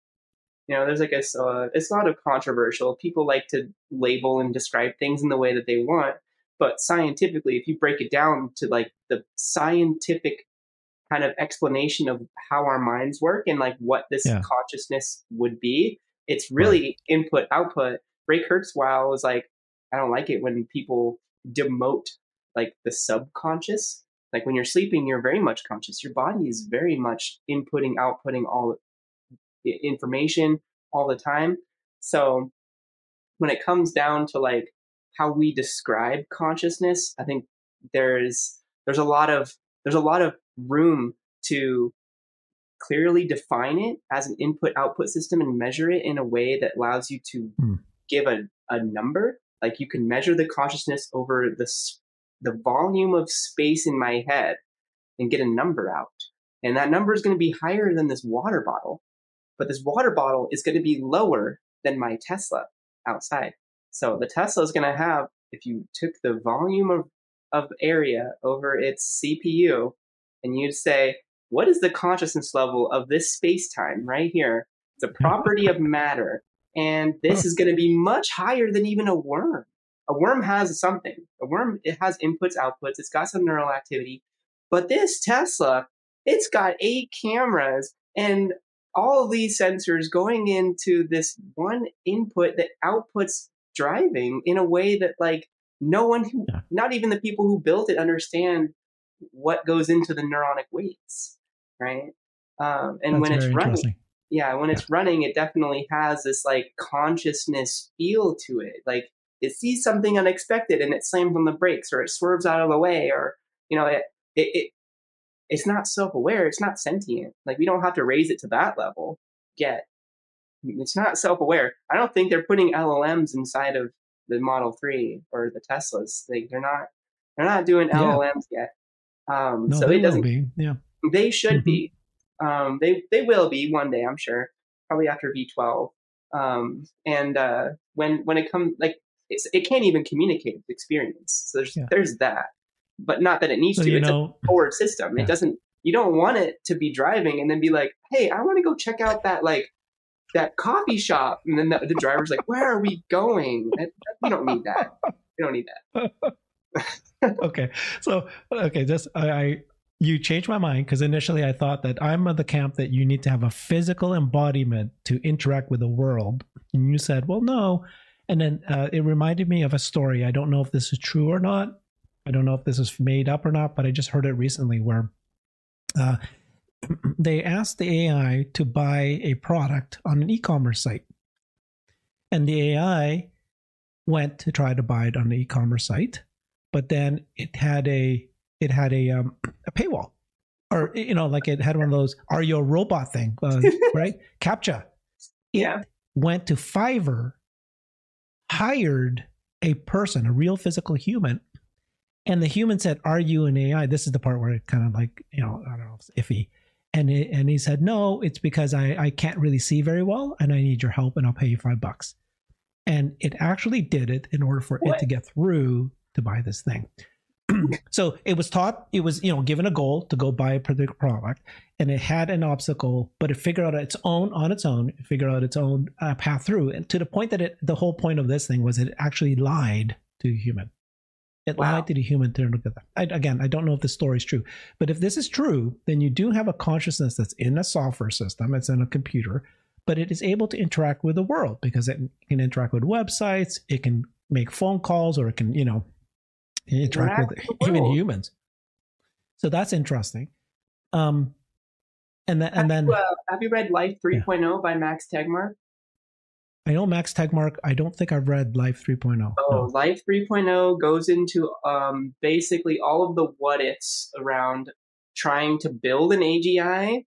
you know there's like a, uh, it's not a controversial people like to label and describe things in the way that they want but scientifically if you break it down to like the scientific kind of explanation of how our minds work and like what this Yeah. consciousness would be it's really input output. Ray kurzweil was like i don't like it when people demote like the subconscious. Like when you're sleeping you're very much conscious. Your body is very much inputting outputting all information all the time. So when it comes down to like how we describe consciousness i think there's there's a lot of there's a lot of room to clearly define it as an input output system and measure it in a way that allows you to Hmm. give a, a number. Like you can measure the consciousness over the the volume of space in my head and get a number out. And that number is going to be higher than this water bottle but this water bottle is going to be lower than my tesla outside so the tesla is going to have if you took the volume of, of area over its cpu and you'd say what is the consciousness level of this space time right here? It's a mm-hmm. property of matter and this is going to be much higher than even a worm. A worm has something. A worm it has inputs outputs. It's got some neural activity. But this tesla it's got eight cameras and all of these sensors going into this one input that outputs driving in a way that like no one who Yeah. not even the people who built it understand what goes into the neuronic weights right? Um, and That's when it's running yeah when it's running it definitely has this like consciousness feel to it. Like it sees something unexpected and it slams on the brakes or it swerves out of the way or you know it it, it it's not self-aware it's not sentient. Like we don't have to raise it to that level yet it's not self-aware i don't think they're putting llms inside of the model 3 or the teslas like they're not they're not doing Yeah. llms yet um No, so they it doesn't be. Yeah. they should Mhm. be. Um, they they will be one day, I'm sure. Probably after V12. Um, and uh, when when it comes like it's, it can't even communicate with experience. So there's Yeah. there's that, but not that it needs So to. you it's know, a forward system. Yeah. It doesn't. You don't want it to be driving and then be like, "Hey, I want to go check out that like that coffee shop," and then the, the driver's like, "Where are we going?" We don't need that. We don't need that. okay. So okay, just I, I you changed my mind because initially I thought that I'm of the camp that you need to have a physical embodiment to interact with the world, and you said, well, no. And then uh, it reminded me of a story. I don't know if this is true or not. I don't know if this is made up or not, but I just heard it recently where uh, they asked the AI to buy a product on an e-commerce site, and the AI went to try to buy it on the e-commerce site but then it had a it had a um a paywall. Or you know like it had one of those are you a robot? thing uh, right? Captcha. It Yeah. went to fiverr hired a person a real physical human and the human said are you an ai this is the part where it kind of like you know i don't know it's iffy and it, and he said no it's because i i can't really see very well and i need your help and i'll pay you five bucks and it actually did it in order for it to get through to buy this thing. so it was taught, it was, you know, given a goal to go buy a particular product and it had an obstacle, but it figured out its own, on its own, it figured out its own uh, path through. And to the point that it, the whole point of this thing was it actually lied to a human. It Wow. lied to the human to look at that. I, again, I don't know if the story is true, but if this is true, then you do have a consciousness that's in a software system, it's in a computer, but it is able to interact with the world because it can interact with websites, it can make phone calls, or it can, you know, interact with even humans. So that's interesting. Um, and then, and have, then you, uh, have you read Life 3.0 by Max Tegmark? I know Max Tegmark. I don't think I've read Life 3.0. Oh, No. Life 3.0 goes into um, basically all of the what ifs around trying to build an AGI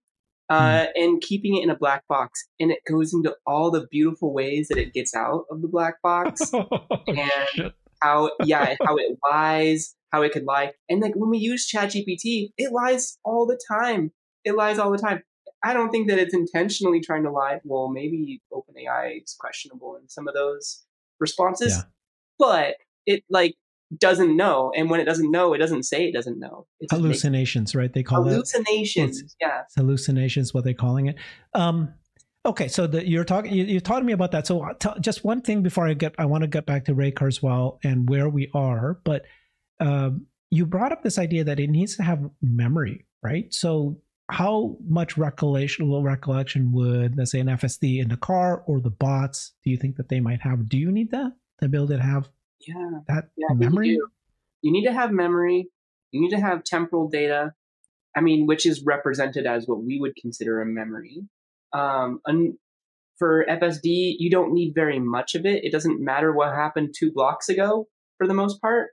uh, Hmm. and keeping it in a black box. And it goes into all the beautiful ways that it gets out of the black box. Oh, And- shit. how, yeah, how it lies, how it could lie. And like when we use ChatGPT, it lies all the time. It lies all the time. I don't think that it's intentionally trying to lie. Well, maybe OpenAI is questionable in some of those responses, Yeah. but it like doesn't know. And when it doesn't know, it doesn't say it doesn't know. It just makes hallucinations, right? They call that hallucinations. Yeah. It's hallucinations, what they're calling it. Um, okay, so the, you're talking, you, you taught me about that. So uh, t- just one thing before I get, I want to get back to Ray Kurzweil and where we are. But um, you brought up this idea that it needs to have memory, right? So how much recollection, recollection would, let's say, an FSD in the car or the bots? Do you think that they might have? Do you need that to be able to have Yeah. that Yeah, think you memory? You need to have memory. You need to have temporal data. I mean, which is represented as what we would consider a memory. Um, and for FSD, you don't need very much of it. It doesn't matter what happened two blocks ago for the most part.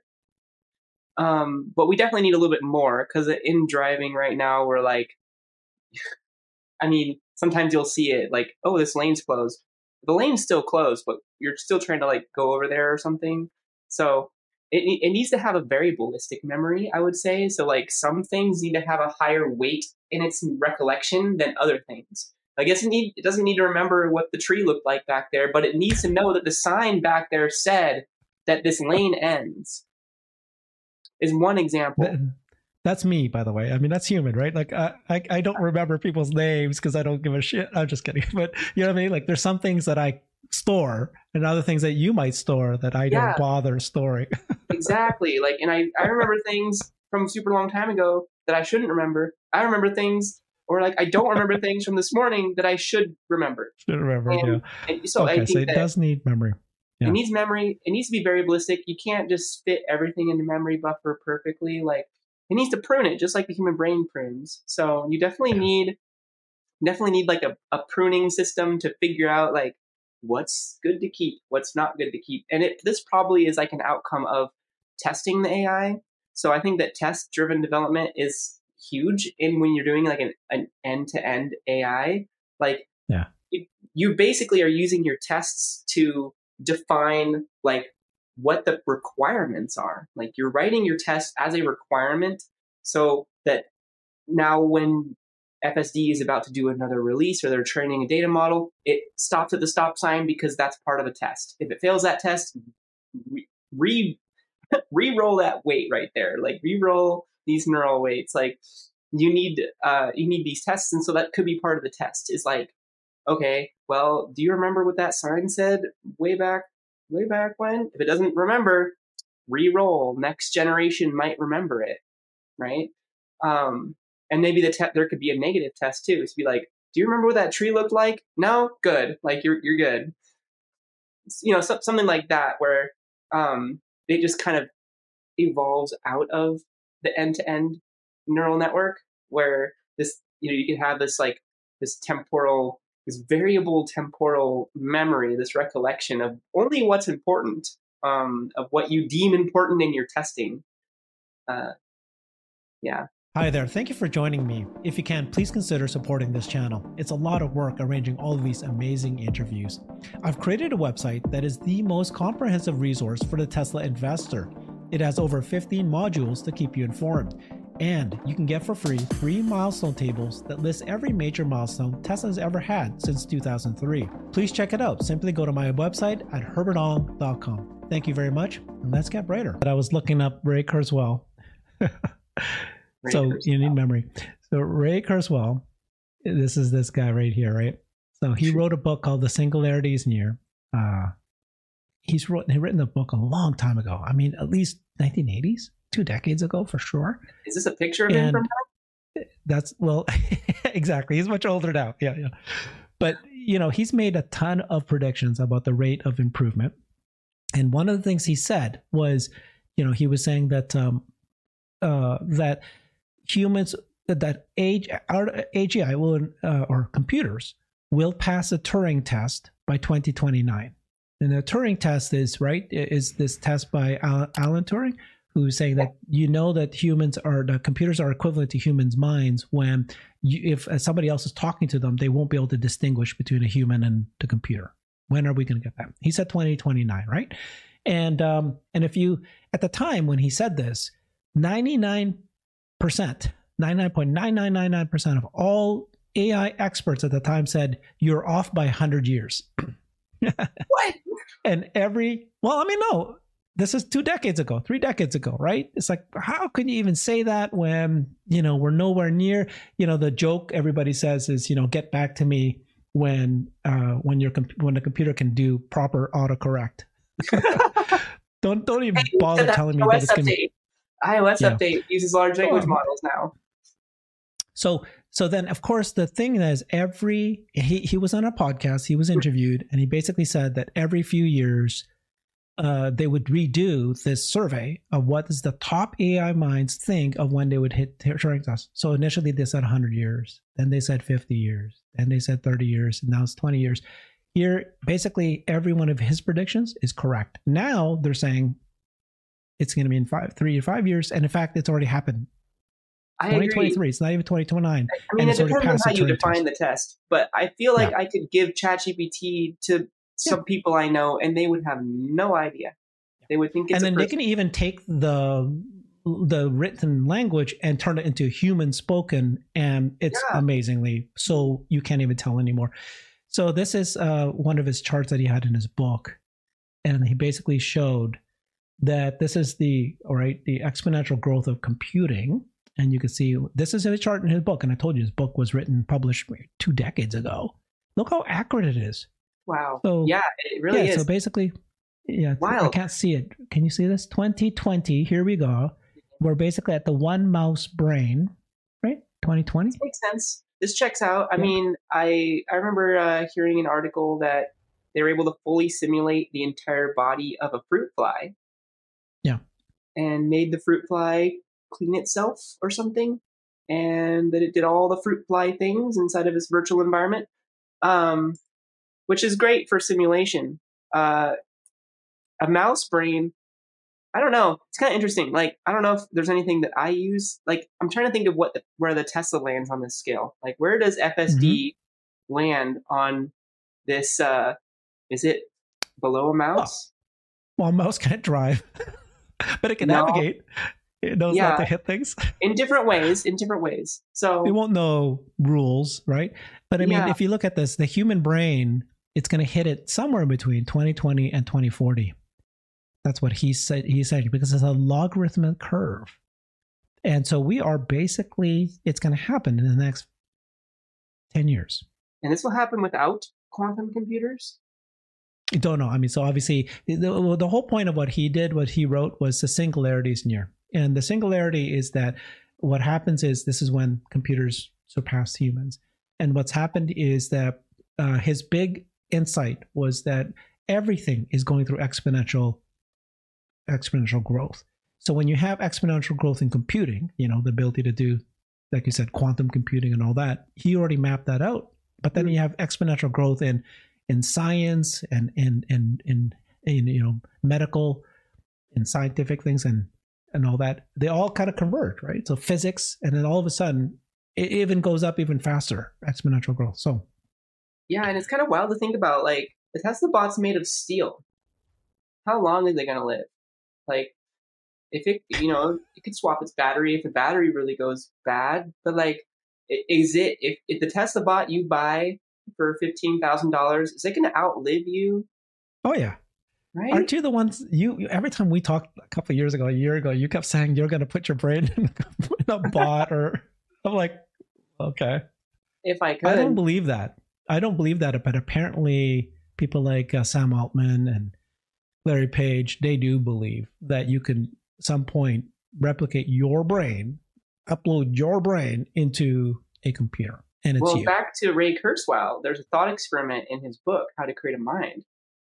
Um, but we definitely need a little bit more because in driving right now, we're like, I mean, sometimes you'll see it like, oh, this lane's closed. The lane's still closed, but you're still trying to like go over there or something. So it, it needs to have a very ballistic memory, I would say. So like some things need to have a higher weight in its recollection than other things. I guess it need it doesn't need to remember what the tree looked like back there, but it needs to know that the sign back there said that this lane ends. Is one example. Th- That's me, by the way. I mean, that's human, right? Like, I, I, I don't remember people's names because I don't give a shit. I'm just kidding. But you know what I mean? Like, there's some things that I store and other things that you might store that I Yeah. don't bother storing. exactly. Like, and I, I remember things from a super long time ago that I shouldn't remember. I remember things, or like I don't remember things from this morning that I should remember. Should remember. And yeah. And so I okay, think so it does need memory. yeah. it needs memory. It needs to be very ballistic. You can't just fit everything into memory buffer perfectly. Like it needs to prune it, just like the human brain prunes. So you definitely need, definitely need like a, a pruning system to figure out like what's good to keep, what's not good to keep. And it this probably is like an outcome of testing the AI. So I think that test driven development is huge in when you're doing like an, an end-to-end AI. Like yeah. you, you basically are using your tests to define like what the requirements are. Like you're writing your test as a requirement so that now when FSD is about to do another release or they're training a data model, it stops at the stop sign because that's part of a test. If it fails that test, re re-roll that weight right there. Like re-roll these neural weights. Like you need uh, you need these tests, and so that could be part of the test. Is like, okay, well, do you remember what that sign said way back way back when? If it doesn't remember, re-roll. Next generation might remember it, right? Um, and maybe the te- there could be a negative test too. To be like, do you remember what that tree looked like? No, good. Like you're you're good. You know, so, something like that where um, it just kind of evolves out of the end to end neural network, where this you know you can have this like this temporal this variable temporal memory, this recollection of only what's important, um, of what you deem important in your testing. Uh, yeah. Hi there, thank you for joining me. If you can, please consider supporting this channel. It's a lot of work arranging all of these amazing interviews. I've created a website that is the most comprehensive resource for the Tesla investor. It has over 15 modules to keep you informed. And you can get for free three milestone tables that list every major milestone Tesla's ever had since 2003. Please check it out. Simply go to my website at herbertong.com. Thank you very much, and let's get brighter. But I was looking up Ray Kurzweil. so Kurzweil. you need memory. So Ray Kurzweil, this is this guy right here, right? So he wrote a book called The Singularities Near. Uh, he's wrote, he written the book a long time ago. I mean, at least 1980s, two decades ago for sure. Is this a picture of and him from that? That's well, exactly. He's much older now. Yeah, yeah. But you know, he's made a ton of predictions about the rate of improvement. And one of the things he said was, you know, he was saying that um, uh, that humans that age our AGI will uh, or computers will pass a Turing test by 2029. And the Turing test is right is this test by Alan Turing, who's saying that you know that humans are the computers are equivalent to humans' minds when you, if uh, somebody else is talking to them, they won't be able to distinguish between a human and the computer. When are we going to get that? He said 2029, right? And um, and if you at the time when he said this, 99 percent, 99.9999% of all AI experts at the time said you're off by 100 years. what? And every, well, I mean, no, this is two decades ago, three decades ago, right? It's like, how can you even say that when, you know, we're nowhere near, you know, the joke everybody says is, you know, get back to me when, uh, when your, when the computer can do proper autocorrect. don't, don't even bother telling me that it's going to iOS yeah. update uses large language oh. models now. So so then of course the thing is every he, he was on a podcast, he was interviewed, and he basically said that every few years uh, they would redo this survey of what does the top AI minds think of when they would hit Turing test. So initially they said 100 years, then they said 50 years, then they said 30 years, and now it's 20 years. Here, basically every one of his predictions is correct. Now they're saying it's going to be in five, three to five years, and in fact, it's already happened. I 2023. Agree. It's not even 2029. I mean, it depends on how you define test. the test, but I feel like yeah. I could give ChatGPT to some yeah. people I know, and they would have no idea. They would think, it's and then they can even take the the written language and turn it into human spoken, and it's yeah. amazingly so you can't even tell anymore. So this is uh, one of his charts that he had in his book, and he basically showed that this is the all right the exponential growth of computing and you can see this is a chart in his book and i told you his book was written published two decades ago look how accurate it is wow so yeah it really yeah, is so basically yeah wow. i can't see it can you see this 2020 here we go we're basically at the one mouse brain right 2020 this makes sense this checks out i yeah. mean i i remember uh, hearing an article that they were able to fully simulate the entire body of a fruit fly yeah. And made the fruit fly clean itself or something. And that it did all the fruit fly things inside of this virtual environment. Um, which is great for simulation. Uh, a mouse brain, I don't know. It's kind of interesting. Like, I don't know if there's anything that I use. Like, I'm trying to think of what the, where the Tesla lands on this scale. Like, where does FSD mm-hmm. land on this? Uh, is it below a mouse? Well, a mouse can't drive, but it can no. navigate. It knows yeah. not to hit things in different ways. In different ways. So it won't know rules, right? But I mean, yeah. if you look at this, the human brain, it's going to hit it somewhere between 2020 and 2040. That's what he said. He said because it's a logarithmic curve, and so we are basically it's going to happen in the next 10 years. And this will happen without quantum computers. I don't know. I mean, so obviously, the, the whole point of what he did, what he wrote, was the singularity is near. And the singularity is that what happens is this is when computers surpass humans. And what's happened is that uh, his big insight was that everything is going through exponential exponential growth. So when you have exponential growth in computing, you know, the ability to do, like you said, quantum computing and all that, he already mapped that out. But then you mm-hmm. have exponential growth in in science and in in in, in you know medical and scientific things and and all that, they all kind of converge, right? So physics, and then all of a sudden, it even goes up even faster, exponential growth. So, yeah, and it's kind of wild to think about. Like the Tesla bot's made of steel. How long is it going to live? Like, if it, you know, it could swap its battery if the battery really goes bad. But like, is it if, if the Tesla bot you buy for fifteen thousand dollars, is it going to outlive you? Oh yeah, Right? Aren't you the ones you every time we talked a couple years ago, a year ago, you kept saying you're going to put your brain in a bot or I'm like, okay. If I could. I don't believe that. I don't believe that, but apparently people like uh, Sam Altman and Larry Page, they do believe that you can some point replicate your brain, upload your brain into a computer. And it's well, you. back to Ray Kurzweil, there's a thought experiment in his book, How to Create a Mind,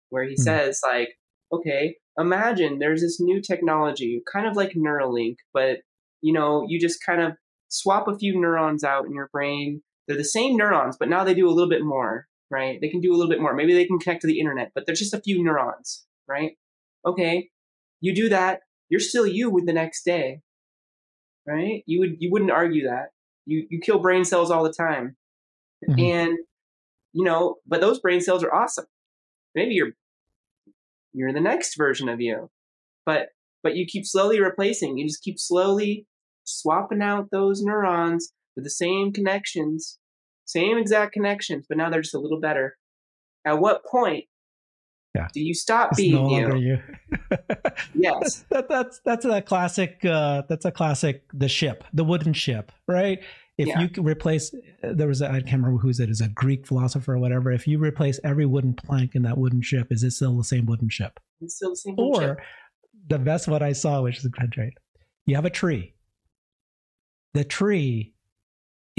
where he hmm. says like, okay, imagine there's this new technology, kind of like Neuralink, but you know, you just kind of swap a few neurons out in your brain. They're the same neurons, but now they do a little bit more, right? They can do a little bit more. Maybe they can connect to the internet, but there's just a few neurons, right? Okay, you do that, you're still you with the next day, right? You would you wouldn't argue that. You you kill brain cells all the time, mm-hmm. and you know, but those brain cells are awesome maybe you're you're the next version of you but but you keep slowly replacing you just keep slowly swapping out those neurons with the same connections same exact connections but now they're just a little better at what point yeah. do you stop it's being no you, you. yes that, that's that's a classic uh that's a classic the ship the wooden ship right if yeah. you replace there was I can't remember who's it is a Greek philosopher or whatever. If you replace every wooden plank in that wooden ship, is it still the same wooden ship? It's still the same. Or ship. the best one I saw, which is great. You have a tree. The tree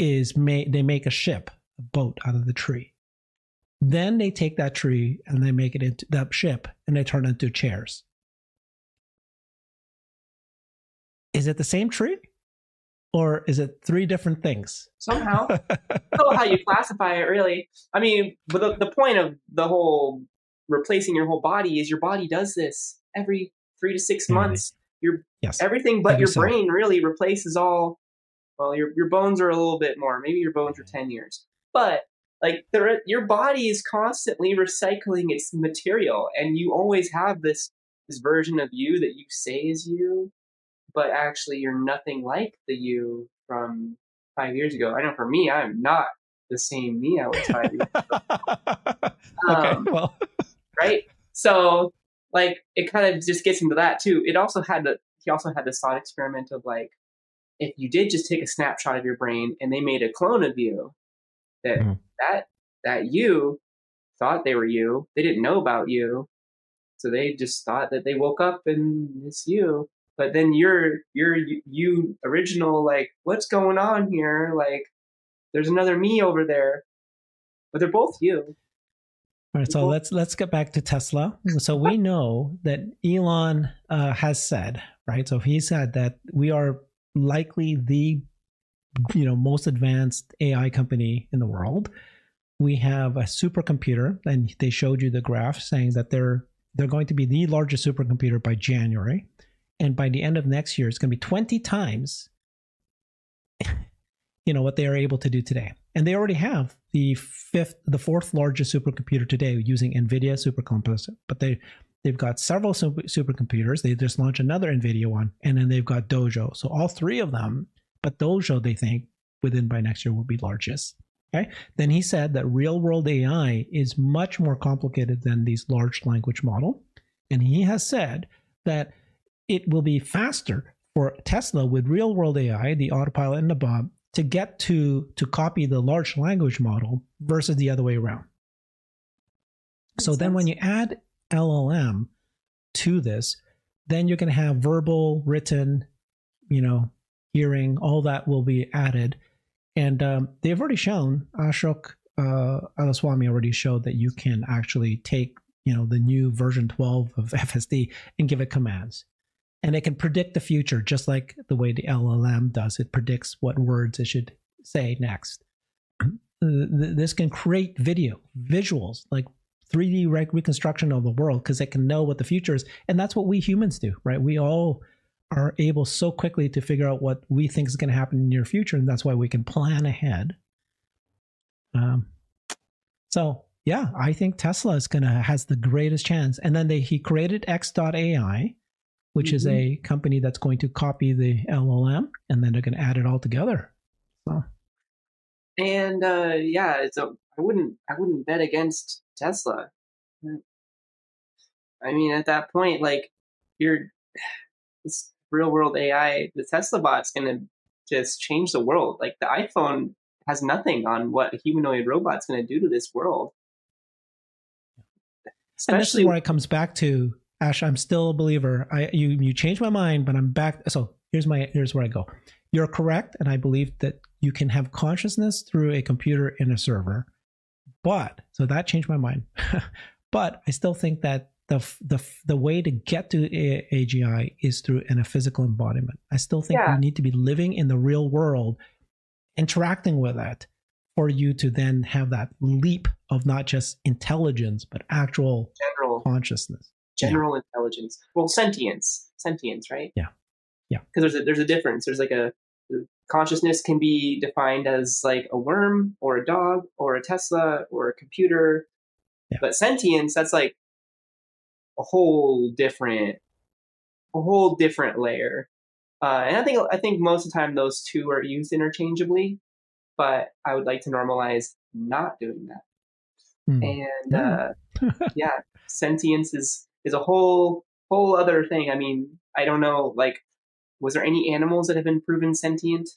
is made. They make a ship, a boat out of the tree. Then they take that tree and they make it into that ship and they turn it into chairs. Is it the same tree? or is it three different things? Somehow, know how you classify it, really. I mean, but the, the point of the whole replacing your whole body is your body does this every three to six months. Your yes. everything but your brain really replaces all. Well, your your bones are a little bit more. Maybe your bones are ten years, but like there, your body is constantly recycling its material, and you always have this this version of you that you say is you but actually you're nothing like the you from five years ago. I know for me, I'm not the same me I was five years ago. okay, um, well, right. So like it kind of just gets into that too. It also had the he also had this thought experiment of like if you did just take a snapshot of your brain and they made a clone of you, that mm-hmm. that that you thought they were you. They didn't know about you. So they just thought that they woke up and it's you but then you're you're you original like what's going on here like there's another me over there but they're both you all right so let's let's get back to tesla so we know that elon uh, has said right so he said that we are likely the you know most advanced ai company in the world we have a supercomputer, and they showed you the graph saying that they're they're going to be the largest supercomputer by January, and by the end of next year, it's going to be 20 times, you know, what they are able to do today. And they already have the fifth, the fourth largest supercomputer today using NVIDIA supercomputer, but they they've got several super, supercomputers. They just launched another NVIDIA one, and then they've got Dojo. So all three of them, but Dojo they think within by next year will be largest. Okay. Then he said that real world AI is much more complicated than these large language model. And he has said that it will be faster for Tesla with real world AI, the autopilot and the Bob, to get to to copy the large language model versus the other way around. Makes so then sense. when you add LLM to this, then you're going to have verbal, written, you know, hearing, all that will be added. And um, they've already shown, Ashok uh, Elluswamy already showed that you can actually take, you know, the new version 12 of FSD and give it commands. And it can predict the future, just like the way the LLM does. It predicts what words it should say next. This can create video, visuals, like 3D rec- reconstruction of the world, because it can know what the future is. And that's what we humans do, right? We all are able so quickly to figure out what we think is going to happen in the near future, and that's why we can plan ahead. Um, so yeah, I think Tesla is gonna has the greatest chance. And then they he created X.AI, which is a company that's going to copy the LLM, and then they're going to add it all together. So And uh, yeah, so I wouldn't I wouldn't bet against Tesla. Hmm. I mean, at that point, like you're this real world AI, the Tesla bot's gonna just change the world. Like the iPhone has nothing on what a humanoid robot's gonna do to this world. and this is Especially where it comes back to Ash. I'm still a believer. I you you changed my mind, but I'm back. So here's my here's where I go. You're correct, and I believe that you can have consciousness through a computer in a server. But so that changed my mind. but I still think that the the the way to get to a- AGI is through in a physical embodiment. I still think Yeah. you need to be living in the real world, interacting with it, for you to then have that leap of not just intelligence but actual general consciousness. general intelligence. Well, sentience, sentience, right? Yeah. Yeah. Because there's a there's a difference. There's like a consciousness can be defined as like a worm or a dog or a Tesla or a computer, Yeah. but sentience that's like a whole different, a whole different layer. Uh, and I think I think most of the time those two are used interchangeably, but I would like to normalize not doing that. Hmm. And uh, yeah, sentience is is a whole whole other thing. I mean, I don't know, like, was there any animals that have been proven sentient?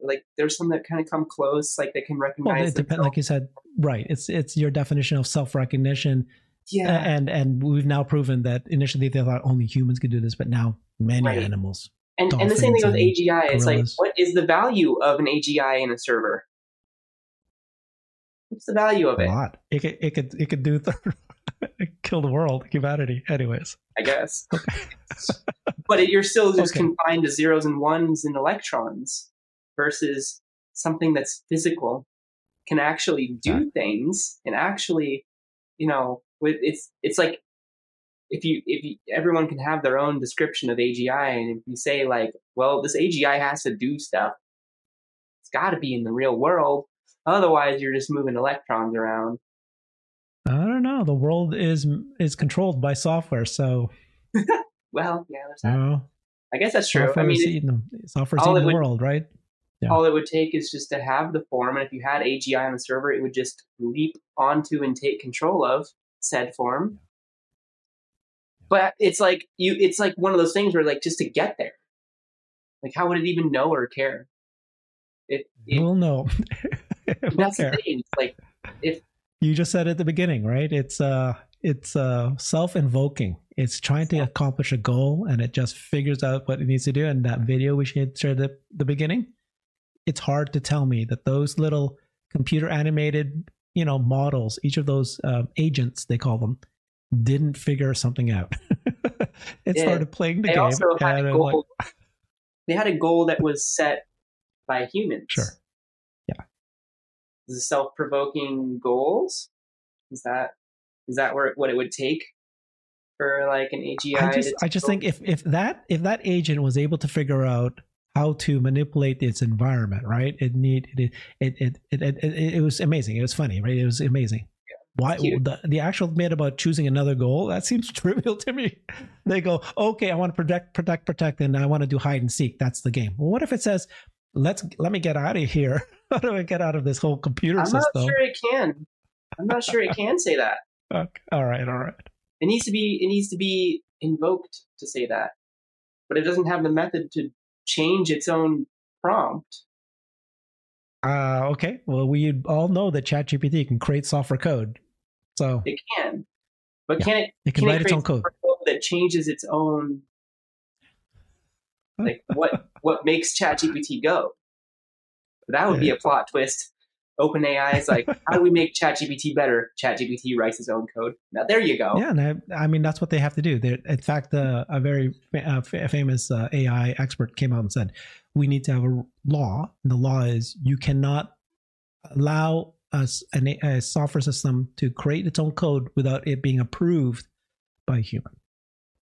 Like, there's some that kind of come close, like they can recognize. well, it depends. Like you said, right? It's it's your definition of self recognition, yeah, and and we've now proven that initially they thought only humans could do this, but now many Right. animals. and and the same thing with AGI. It's like, what is the value of an AGI in a server? What's the value of it? A it? lot. It could it could it could do kill the world, humanity. Anyways, I guess. but it, you're still just Okay. confined to zeros and ones and electrons versus something that's physical can actually do Right. things and actually you know with it's it's like if you if you, everyone can have their own description of AGI and if you say like well this AGI has to do stuff it's got to be in the real world otherwise you're just moving electrons around I don't know. The world is is controlled by software, so well yeah there's that know, I guess that's true I mean it- eating. Software's eating the would- world, right? Yeah. all it would take is just to have the form, and if you had AGI on the server, it would just leap onto and take control of said form. But it's like you, it's like one of those things where, like, just to get there, like, how would it even know or care? It, it We'll know. That's care. the thing. It's like, if you just said at the beginning right it's uh it's uh self-invoking it's trying to accomplish a goal and it just figures out what it needs to do and that video we shared at the beginning it's hard to tell me that those little computer animated you know models each of those uh, agents they call them didn't figure something out it Yeah. started playing the they game also had a I'm like, they had a goal that was set by humans. Sure. The self-provoking goals. Is that is that where what it would take for like an AGI? I just I just think if if that if that agent was able to figure out how to manipulate its environment, right? It need it it it it it, it, it was amazing. It was funny, right? It was amazing. Why the, the actual bit about choosing another goal that seems trivial to me. They go, okay, I want to protect, protect, protect, and I want to do hide and seek. That's the game. Well, what if it says, let's let me get out of here? How do I get out of this whole computer I'm system? I'm not sure it can. I'm not sure it can say that. Okay. All right, all right. It needs to be it needs to be invoked to say that, but it doesn't have the method to change its own prompt. Uh, okay. Well, we all know that ChatGPT can create software code. So it can, but yeah, can it? It can, can write it its own code. code that changes its own. Like what? what makes ChatGPT go? That would be a plot twist. OpenAI is like, how do we make ChatGPT better? ChatGPT writes its own code. Now there you go. Yeah, and I, I mean that's what they have to do. They're, in fact, uh, a very uh, famous uh, AI expert came out and said, we need to have a law. And the law is you cannot allow us a, a software system to create its own code without it being approved by a human.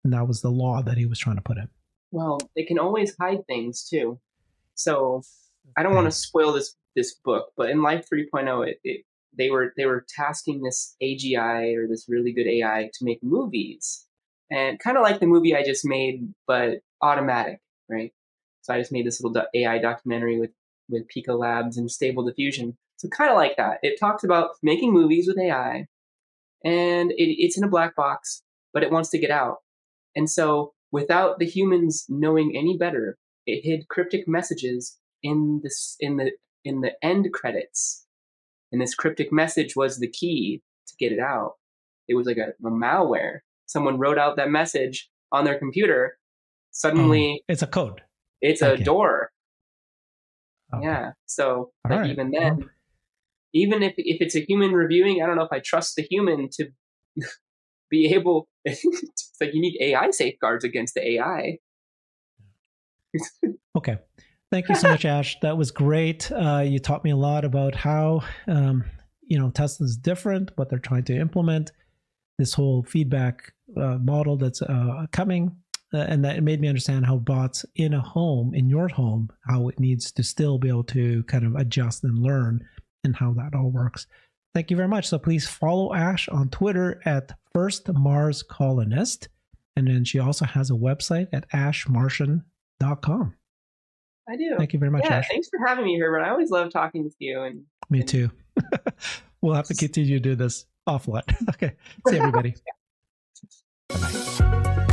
And that was the law that he was trying to put in. Well, they can always hide things too. So I don't want to spoil this this book, but in Life 3.0, it, it, they were they were tasking this AGI or this really good AI to make movies, and kind of like the movie I just made, but automatic, right? So I just made this little AI documentary with with Pika Labs and Stable Diffusion. So kind of like that. It talks about making movies with AI, and it, it's in a black box, but it wants to get out. And so without the humans knowing any better, it hid cryptic messages in this in the in the end credits. And this cryptic message was the key to get it out. It was like a, a malware. Someone wrote out that message on their computer. Suddenly, oh, it's a code. It's okay. a door. Okay. Yeah. So like right. even then, even if if it's a human reviewing, I don't know if I trust the human to be able. it's like you need AI safeguards against the AI. okay. Thank you so much, Ash. That was great. Uh, you taught me a lot about how um, you know Tesla is different, what they're trying to implement, this whole feedback uh, model that's uh, coming, uh, and that made me understand how bots in a home, in your home, how it needs to still be able to kind of adjust and learn, and how that all works. Thank you very much. So please follow Ash on Twitter at First Mars Colonist, and then she also has a website at ashmartian.com. I do. Thank you very much. Yeah, Ash. thanks for having me here, but I always love talking to you. And me too. we'll have to continue to do this offline. okay. See everybody. Bye.